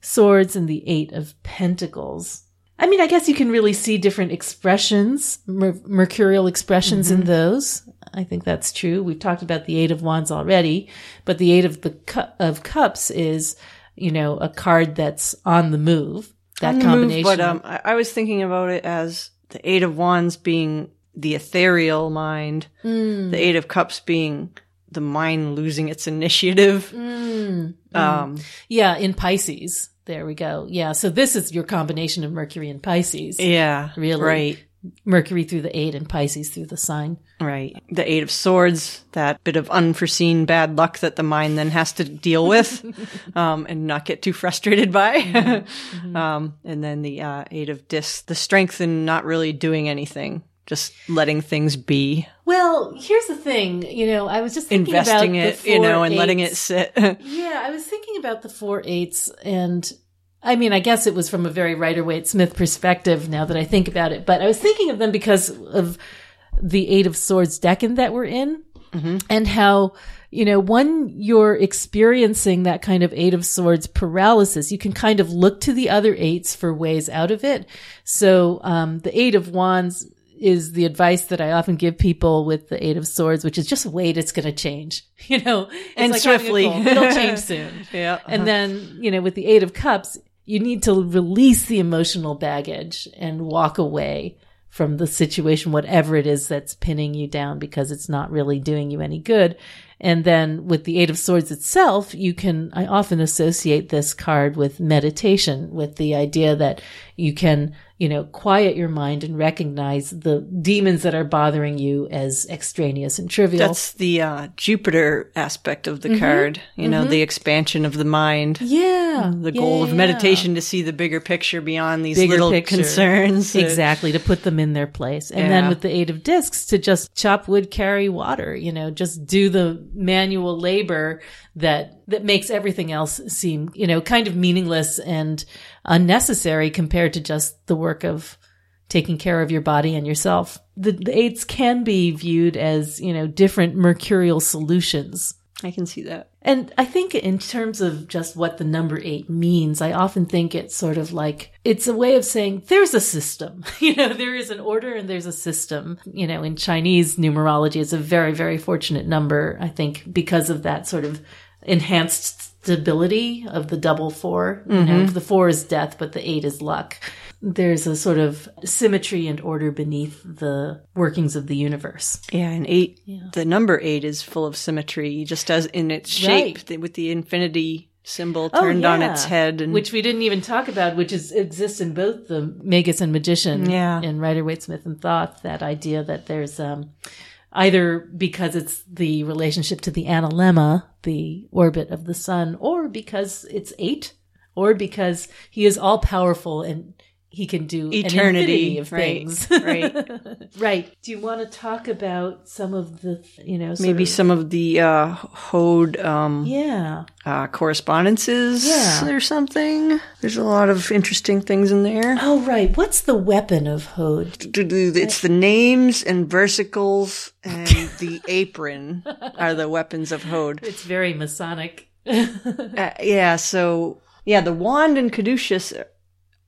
Speaker 1: swords, and the eight of pentacles, I mean, I guess you can really see different expressions, mer- mercurial expressions in those. I think that's true. We've talked about the eight of wands already, but the eight of the cu- of cups is, you know, a card that's on the move. That
Speaker 2: On the move,
Speaker 1: combination.
Speaker 2: but um, I, I was thinking about it as the Eight of Wands being the ethereal mind,
Speaker 1: Hmm.
Speaker 2: the Eight of Cups being the mind losing its initiative.
Speaker 1: Hmm. [laughs]
Speaker 2: Um,
Speaker 1: yeah, in Pisces. There we go. Yeah. So this is your combination of Mercury and Pisces.
Speaker 2: yeah,
Speaker 1: Really?
Speaker 2: right,
Speaker 1: Mercury through the eight and Pisces through the sign.
Speaker 2: right. The Eight of Swords, that bit of unforeseen bad luck that the mind then has to deal with, [laughs] um, and not get too frustrated by.
Speaker 1: Mm-hmm. [laughs]
Speaker 2: um, and then the uh, Eight of Discs, the strength in not really doing anything, just letting things be,
Speaker 1: Well, here's the thing. You know, I was just thinking
Speaker 2: investing
Speaker 1: about
Speaker 2: it,
Speaker 1: the
Speaker 2: you know, and letting it sit.
Speaker 1: Yeah, I was thinking about the four eights, and I mean, I guess it was from a very Rider Waite Smith perspective. Now that I think about it, but I was thinking of them because of the Eight of Swords decan that we're in, and how you know when you're experiencing that kind of Eight of Swords paralysis, you can kind of look to the other eights for ways out of it. So um, the Eight of Wands is the advice that I often give people with the Eight of Swords, which is just wait, it's going to change. [laughs] You know, it's
Speaker 2: And
Speaker 1: like
Speaker 2: swiftly.
Speaker 1: It'll change [laughs] soon.
Speaker 2: yeah.
Speaker 1: And uh-huh. then, you know, with the Eight of Cups, you need to release the emotional baggage and walk away from the situation, whatever it is that's pinning you down because it's not really doing you any good. And then with the Eight of Swords itself, you can, I often associate this card with meditation, with the idea that you can, you know, quiet your mind and recognize the demons that are bothering you as extraneous and trivial.
Speaker 2: That's the uh, Jupiter aspect of the
Speaker 1: Mm-hmm.
Speaker 2: card, you know, the expansion of the mind.
Speaker 1: yeah.
Speaker 2: The
Speaker 1: Yeah,
Speaker 2: goal of
Speaker 1: yeah.
Speaker 2: meditation to see the bigger picture beyond these
Speaker 1: Bigger
Speaker 2: little
Speaker 1: picture.
Speaker 2: concerns. [laughs]
Speaker 1: Exactly, to put them in their place. And then with the aid of discs to just chop wood, carry water, you know, just do the manual labor that, that makes everything else seem, you know, kind of meaningless and unnecessary compared to just the work of taking care of your body and yourself. The, the eights can be viewed as, you know, different mercurial solutions
Speaker 2: I can see that.
Speaker 1: and I think in terms of just what the number eight means, I often think it's sort of like, it's a way of saying there's a system. [laughs] You know, there is an order and there's a system. You know, in Chinese numerology, it's a very, very fortunate number, I think, because of that sort of enhanced stability of the double 4 You know, the four is death, but the eight is luck. There's a sort of symmetry and order beneath the workings of the universe.
Speaker 2: Yeah, and eight, the number eight is full of symmetry, just as in its shape,
Speaker 1: Right.
Speaker 2: with the infinity symbol
Speaker 1: Oh,
Speaker 2: turned on its head. And
Speaker 1: which we didn't even talk about, which is exists in both the Magus and Magician,
Speaker 2: Yeah.
Speaker 1: in Rider Waite Smith and Thoth. That idea that there's um, either because it's the relationship to the analemma, the orbit of the sun, or because it's eight, or because he is all powerful and he can do
Speaker 2: Eternity,
Speaker 1: of
Speaker 2: right,
Speaker 1: things. [laughs]
Speaker 2: right. [laughs]
Speaker 1: right. Do you want to talk about some of the, you know,
Speaker 2: Maybe
Speaker 1: of-
Speaker 2: some of the uh, Hod um,
Speaker 1: yeah.
Speaker 2: uh, correspondences
Speaker 1: Yeah.
Speaker 2: or something. There's a lot of interesting things in there.
Speaker 1: Oh, right. What's the weapon of Hod?
Speaker 2: It's the names and versicles and [laughs] the apron are the weapons of Hod.
Speaker 1: It's very Masonic.
Speaker 2: Uh, yeah, so yeah, the wand and caduceus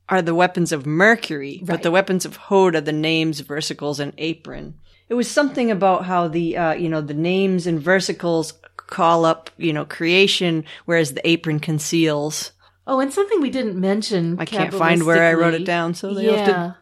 Speaker 2: are the weapons of Mercury, but the weapons of Hod are the names, versicles, and apron. It was something about how the uh, you know the names and versicles call up you know creation, whereas the apron conceals.
Speaker 1: Oh, and something we didn't mention.
Speaker 2: I can't find where I wrote it down, so they
Speaker 1: yeah,
Speaker 2: have to.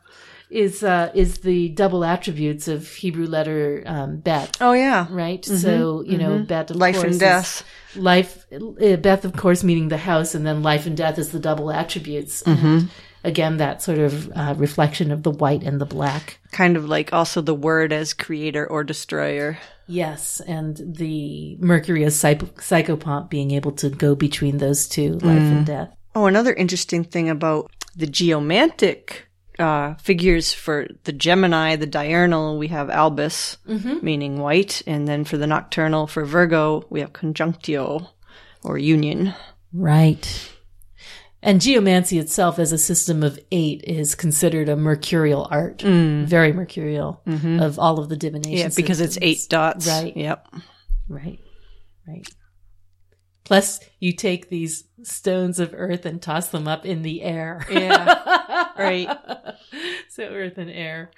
Speaker 1: is uh, is the double attributes of Hebrew letter um, bet,
Speaker 2: Oh yeah,
Speaker 1: right? so you know, bet of
Speaker 2: life and death.
Speaker 1: life. Uh, Beth, of course, meaning the house, and then life and death is the double attributes.
Speaker 2: Mm-hmm.
Speaker 1: And again, that sort of uh, reflection of the white and the black.
Speaker 2: Kind of like also the word as creator or destroyer.
Speaker 1: Yes, and the Mercury as psych- psychopomp being able to go between those two, life
Speaker 2: Mm.
Speaker 1: and death.
Speaker 2: Oh, another interesting thing about the geomantic uh, figures for the Gemini, the diurnal, we have albus, meaning white, and then for the nocturnal, for Virgo, we have conjunctio or union.
Speaker 1: Right. And geomancy itself, as a system of eight, is considered a mercurial art, very mercurial of all of the divination.
Speaker 2: Yeah, because it's eight dots.
Speaker 1: Right.
Speaker 2: Yep.
Speaker 1: Right, right. Plus, you take these stones of earth and toss them up in the air.
Speaker 2: Yeah. [laughs] right.
Speaker 1: so earth and air.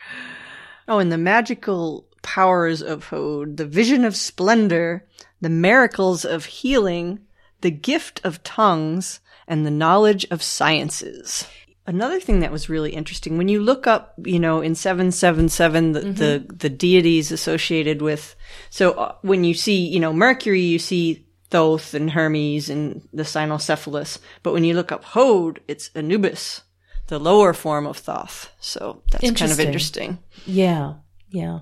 Speaker 2: Oh, and the magical powers of Hod, the vision of splendor, the miracles of healing, the gift of tongues, and the knowledge of sciences. Another thing that was really interesting when you look up, you know, in 777, the, the, the deities associated with, so uh, when you see, you know, Mercury, you see Thoth and Hermes and the Cynocephalus. But when you look up Hod, it's Anubis, the lower form of Thoth. So that's kind of
Speaker 1: Interesting.
Speaker 2: interesting.
Speaker 1: Yeah, yeah.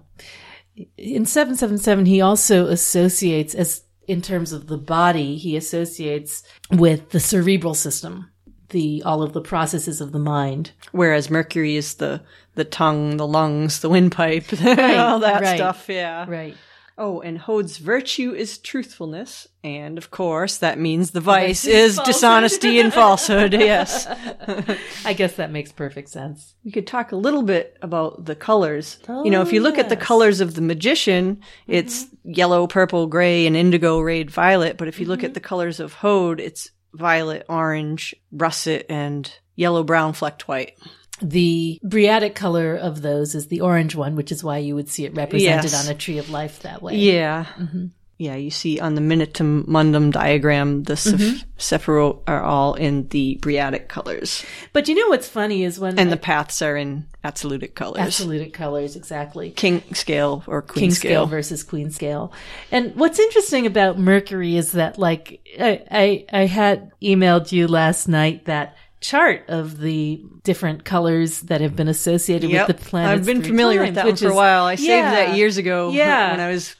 Speaker 1: In 777, he also associates, as in terms of the body, he associates with the cerebral system, the all of the processes of the mind.
Speaker 2: Whereas Mercury is the the tongue, the lungs, the windpipe, [laughs] all that
Speaker 1: right.
Speaker 2: stuff. Yeah.
Speaker 1: Right.
Speaker 2: Oh, and Hod's virtue is truthfulness, and of course that means the vice
Speaker 1: is falsehood.
Speaker 2: dishonesty and falsehood. Yes. [laughs]
Speaker 1: I guess that makes perfect sense.
Speaker 2: We could talk a little bit about the colors. you know, if
Speaker 1: Oh,
Speaker 2: you look at the
Speaker 1: oh,
Speaker 2: colors of the magician, mm-hmm. it's yellow, purple, gray, and indigo, red, violet. But if you look at mm-hmm. the colors of Hod, it's violet, orange, russet, and yellow, brown, flecked white.
Speaker 1: The Briatic color of those is the orange one, which is why you would see it represented
Speaker 2: Yes.
Speaker 1: on a tree of life that way.
Speaker 2: Yeah. Mm-hmm. Yeah, you see on the Minutum Mundum diagram, the Seph- mm-hmm. Sephiroth are all in the Briatic colors,
Speaker 1: But you know what's funny is when
Speaker 2: and the paths are in Atziluthic colors.
Speaker 1: absolute colors exactly.
Speaker 2: King scale or Queen
Speaker 1: king scale.
Speaker 2: scale.
Speaker 1: versus queen scale. And what's interesting about Mercury is that, like, I, I, I had emailed you last night that chart of the different colors that have been associated
Speaker 2: Yep.
Speaker 1: with the planets.
Speaker 2: I've been familiar
Speaker 1: time,
Speaker 2: with that one for a while. I saved
Speaker 1: Yeah.
Speaker 2: that years ago
Speaker 1: Yeah.
Speaker 2: when I was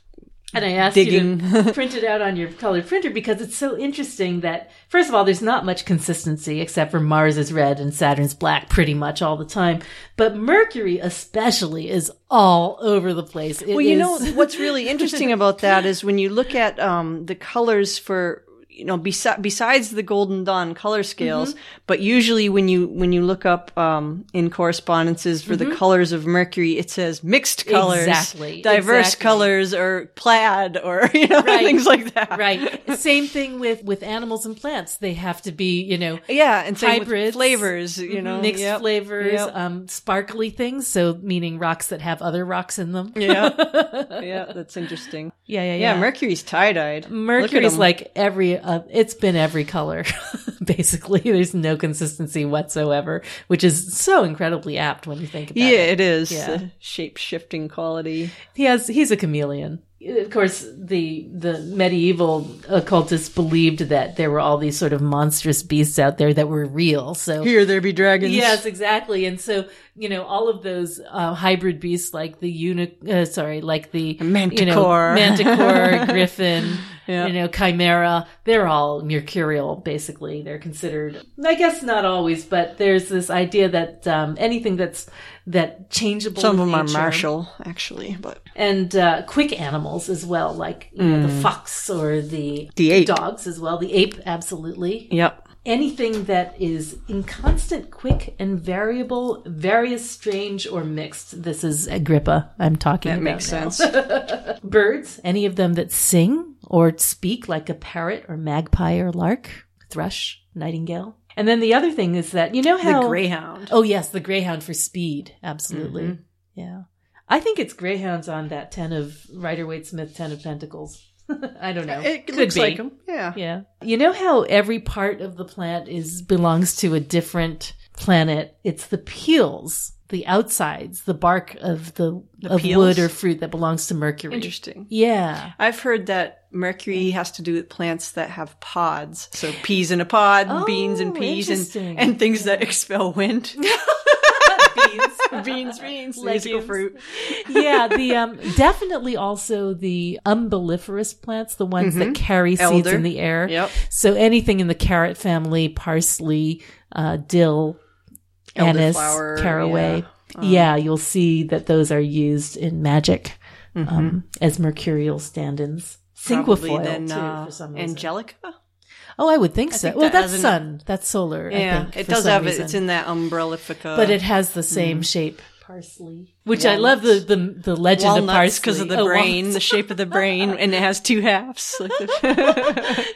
Speaker 1: And I asked you to [laughs] print it out on your color printer because it's so interesting that, first of all, there's not much consistency except for Mars is red and Saturn's black pretty much all the time. But Mercury especially is all over the place. It
Speaker 2: Well, you
Speaker 1: is-
Speaker 2: know what's really interesting [laughs] about that is when you look at um, the colors for you know besi- besides the Golden Dawn color scales,
Speaker 1: Mm-hmm.
Speaker 2: but usually when you when you look up um, in correspondences for the colors of Mercury, it says mixed colors,
Speaker 1: Mm-hmm. Exactly,
Speaker 2: diverse
Speaker 1: exactly.
Speaker 2: colors, or plaid, or [laughs] you know
Speaker 1: Right.
Speaker 2: things like that.
Speaker 1: right. Same thing with with animals and plants. They have to be, you know,
Speaker 2: Yeah, and
Speaker 1: Hybrids.
Speaker 2: flavors. You know,
Speaker 1: mixed
Speaker 2: Yep.
Speaker 1: flavors,
Speaker 2: Yep.
Speaker 1: um, sparkly things. So meaning rocks that have other rocks in them.
Speaker 2: yeah, [laughs] yeah, that's interesting.
Speaker 1: Yeah, yeah,
Speaker 2: Yeah,
Speaker 1: yeah.
Speaker 2: Mercury's tie dyed.
Speaker 1: Mercury's like every, uh, it's been every color, [laughs] basically. There's no consistency whatsoever, which is so incredibly apt when you think about it.
Speaker 2: yeah,
Speaker 1: it.
Speaker 2: it is
Speaker 1: Yeah.
Speaker 2: shape shifting quality.
Speaker 1: He has, he's a chameleon. Of course, the, the medieval occultists believed that there were all these sort of monstrous beasts out there that were real. So
Speaker 2: Here there be dragons.
Speaker 1: Yes, exactly. And so, you know, all of those uh, hybrid beasts like the uni- uh, sorry, like the You know,
Speaker 2: Manticore. [laughs]
Speaker 1: manticore, griffin,
Speaker 2: Yeah.
Speaker 1: you know, chimera, they're all mercurial, basically. They're considered, I guess not always, but there's this idea that, um, anything that's, that changeable.
Speaker 2: Some of them are martial, actually, but
Speaker 1: And, uh, quick animals as well, like, you know, the fox or the,
Speaker 2: Mm. the ape.
Speaker 1: dogs as well. The ape, absolutely.
Speaker 2: Yep.
Speaker 1: Anything that is in constant, quick, and variable, various, strange, or mixed. This is Agrippa I'm talking
Speaker 2: That
Speaker 1: about.
Speaker 2: makes
Speaker 1: now.
Speaker 2: sense. [laughs]
Speaker 1: Birds, any of them that sing or speak like a parrot or magpie or lark, thrush, nightingale. And then the other thing is that, you know how.
Speaker 2: the greyhound.
Speaker 1: Oh, yes, the greyhound for speed. Absolutely.
Speaker 2: Mhm.
Speaker 1: Yeah. I think it's greyhounds on that 10 of Rider Waite Smith 10 of Pentacles. [laughs] I don't know.
Speaker 2: It
Speaker 1: Could
Speaker 2: looks
Speaker 1: be.
Speaker 2: like them. Yeah.
Speaker 1: Yeah. You know how every part of the plant is belongs to a different planet? It's the peels, the outsides, the bark of the,
Speaker 2: The
Speaker 1: of
Speaker 2: peels?
Speaker 1: wood or fruit that belongs to Mercury.
Speaker 2: Interesting.
Speaker 1: Yeah.
Speaker 2: I've heard that Mercury has to do with plants that have pods. So peas in a pod,
Speaker 1: Oh,
Speaker 2: beans and peas, and, and things that [laughs] expel wind. [laughs]
Speaker 1: Beans. [laughs]
Speaker 2: beans, beans,
Speaker 1: Legumes.
Speaker 2: fruit.
Speaker 1: yeah, the um definitely also the umbelliferous plants, the ones that carry seeds in the air.
Speaker 2: Yep.
Speaker 1: So anything in the carrot family, parsley, uh, dill, anise, caraway.
Speaker 2: yeah.
Speaker 1: Yeah. you'll see that those are used in magic
Speaker 2: Mm-hmm.
Speaker 1: um, as mercurial stand-ins. Cinquefoil
Speaker 2: then
Speaker 1: too,
Speaker 2: uh,
Speaker 1: for some reason.
Speaker 2: Angelica.
Speaker 1: Oh, I would think so.
Speaker 2: think
Speaker 1: well,
Speaker 2: that
Speaker 1: that's
Speaker 2: has an-
Speaker 1: sun. That's solar. I
Speaker 2: Yeah,
Speaker 1: think,
Speaker 2: it does have it.
Speaker 1: reason.
Speaker 2: It's in that umbrellifica.
Speaker 1: but it has the same shape. Parsley, which I love the the, the legend of parsley
Speaker 2: because of the
Speaker 1: Oh,
Speaker 2: brain,
Speaker 1: walnuts.
Speaker 2: the shape of the brain, and it has two halves. [laughs] [laughs]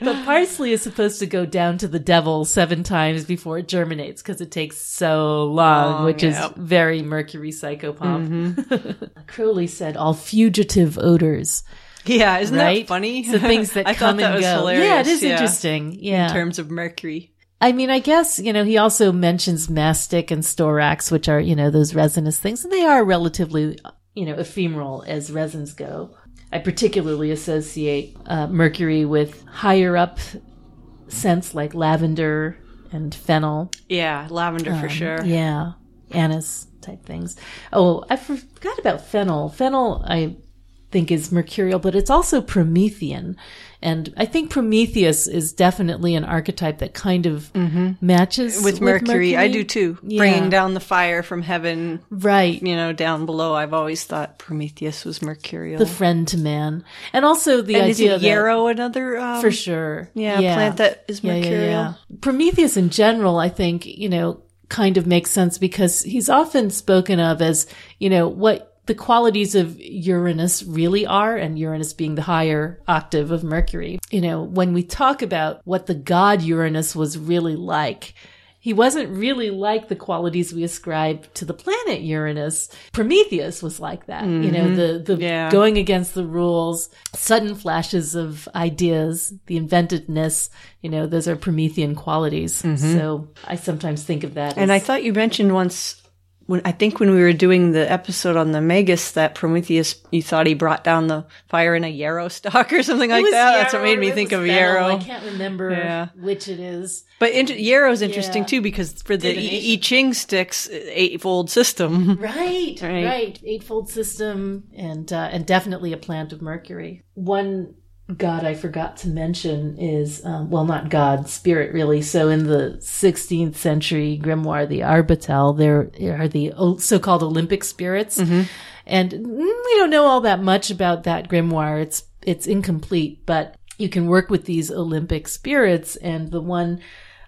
Speaker 1: But parsley is supposed to go down to the devil seven times before it germinates because it takes so long,
Speaker 2: Long,
Speaker 1: which
Speaker 2: yep. Mm-hmm.
Speaker 1: is very Mercury psychopomp. [laughs] Crowley said all fugitive odors,
Speaker 2: yeah, isn't
Speaker 1: right?
Speaker 2: that funny?
Speaker 1: The things [laughs] that
Speaker 2: I
Speaker 1: come
Speaker 2: thought that
Speaker 1: and
Speaker 2: was
Speaker 1: go.
Speaker 2: hilarious.
Speaker 1: Yeah, it is interesting. Yeah.
Speaker 2: in terms of Mercury.
Speaker 1: I mean, I guess, you know, he also mentions mastic and storax, which are, you know, those resinous things, and they are relatively, you know, ephemeral as resins go. I particularly associate uh, mercury with higher up scents like lavender and fennel.
Speaker 2: Yeah, lavender for
Speaker 1: Um,
Speaker 2: sure.
Speaker 1: Yeah, anise type things. Oh, I forgot about fennel. Fennel, I think, is mercurial, but it's also Promethean. And I think Prometheus is definitely an archetype that kind of matches
Speaker 2: Mm-hmm. With Mercury, I do too.
Speaker 1: Yeah.
Speaker 2: Bringing down the fire from heaven,
Speaker 1: Right.
Speaker 2: you know, down below. I've always thought Prometheus was mercurial.
Speaker 1: The friend to man. And also the
Speaker 2: and is
Speaker 1: idea that.
Speaker 2: yarrow another um,
Speaker 1: For sure.
Speaker 2: Yeah, plant that is
Speaker 1: Yeah, yeah,
Speaker 2: mercurial.
Speaker 1: yeah. Prometheus in general, I think, you know, kind of makes sense because he's often spoken of as, you know, what the qualities of Uranus really are, and Uranus being the higher octave of Mercury. You know, when we talk about what the god Uranus was really like, he wasn't really like the qualities we ascribe to the planet Uranus. Prometheus was like that. You know, mm-hmm. the, the
Speaker 2: Yeah.
Speaker 1: going against the rules, sudden flashes of ideas, the inventiveness, you know, those are Promethean qualities. Mm-hmm. So I sometimes think of that
Speaker 2: And I thought you mentioned once when I think when we were doing the episode on the Magus that Prometheus you thought he brought down the fire in a yarrow stalk [laughs] or something like that. That's what made me think of yarrow.
Speaker 1: I can't remember
Speaker 2: Yeah.
Speaker 1: which it is.
Speaker 2: But inter- yarrow's interesting
Speaker 1: Yeah.
Speaker 2: too because for the I I Ching sticks eightfold system. [laughs]
Speaker 1: Right,
Speaker 2: Right.
Speaker 1: right, Eightfold system, and uh, and definitely a plant of Mercury. One god I forgot to mention is um, well, not god, spirit really. So in the 16th century grimoire, the Arbatel, there are the so-called Olympic spirits, and mm, we don't know all that much about that grimoire. It's it's incomplete, but you can work with these Olympic spirits, and the one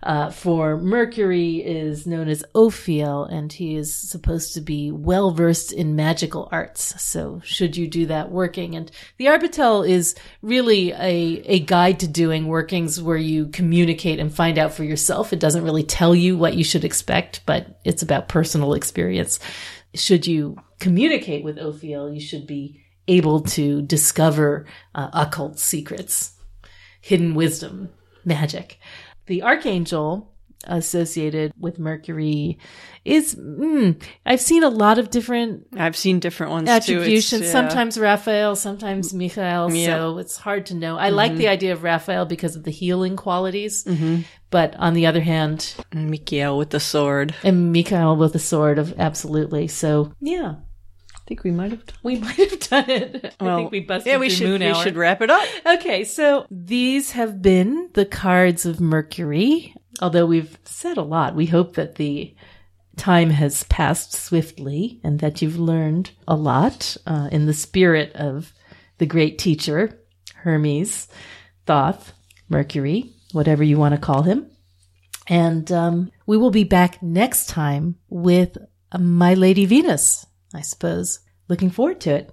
Speaker 1: uh, for Mercury is known as Ophiel, and he is supposed to be well versed in magical arts. So, should you do that working? And the Arbatel is really a, a guide to doing workings where you communicate and find out for yourself. It doesn't really tell you what you should expect, but it's about personal experience. Should you communicate with Ophiel, you should be able to discover uh, occult secrets, hidden wisdom, magic. The archangel associated with Mercury is, mm, I've seen a lot of different
Speaker 2: I've seen different ones
Speaker 1: attributions.
Speaker 2: yeah.
Speaker 1: Sometimes Raphael, sometimes mm, Michael.
Speaker 2: Yeah.
Speaker 1: So it's hard to know. I like the mm-hmm. idea of Raphael because of the healing qualities. Mm-hmm. But on the other hand,
Speaker 2: Michael with the sword.
Speaker 1: and Michael with the sword of absolutely. So yeah.
Speaker 2: I think we might have.
Speaker 1: We [laughs] might have done it. I
Speaker 2: Well,
Speaker 1: think we busted
Speaker 2: yeah, we should.
Speaker 1: Moon
Speaker 2: we
Speaker 1: Hour.
Speaker 2: should wrap it up.
Speaker 1: Okay, so these have been the cards of Mercury. Although we've said a lot, we hope that the time has passed swiftly and that you've learned a lot uh, in the spirit of the great teacher, Hermes, Thoth, Mercury, whatever you want to call him. And um, we will be back next time with uh, My Lady Venus, I suppose. Looking forward to it.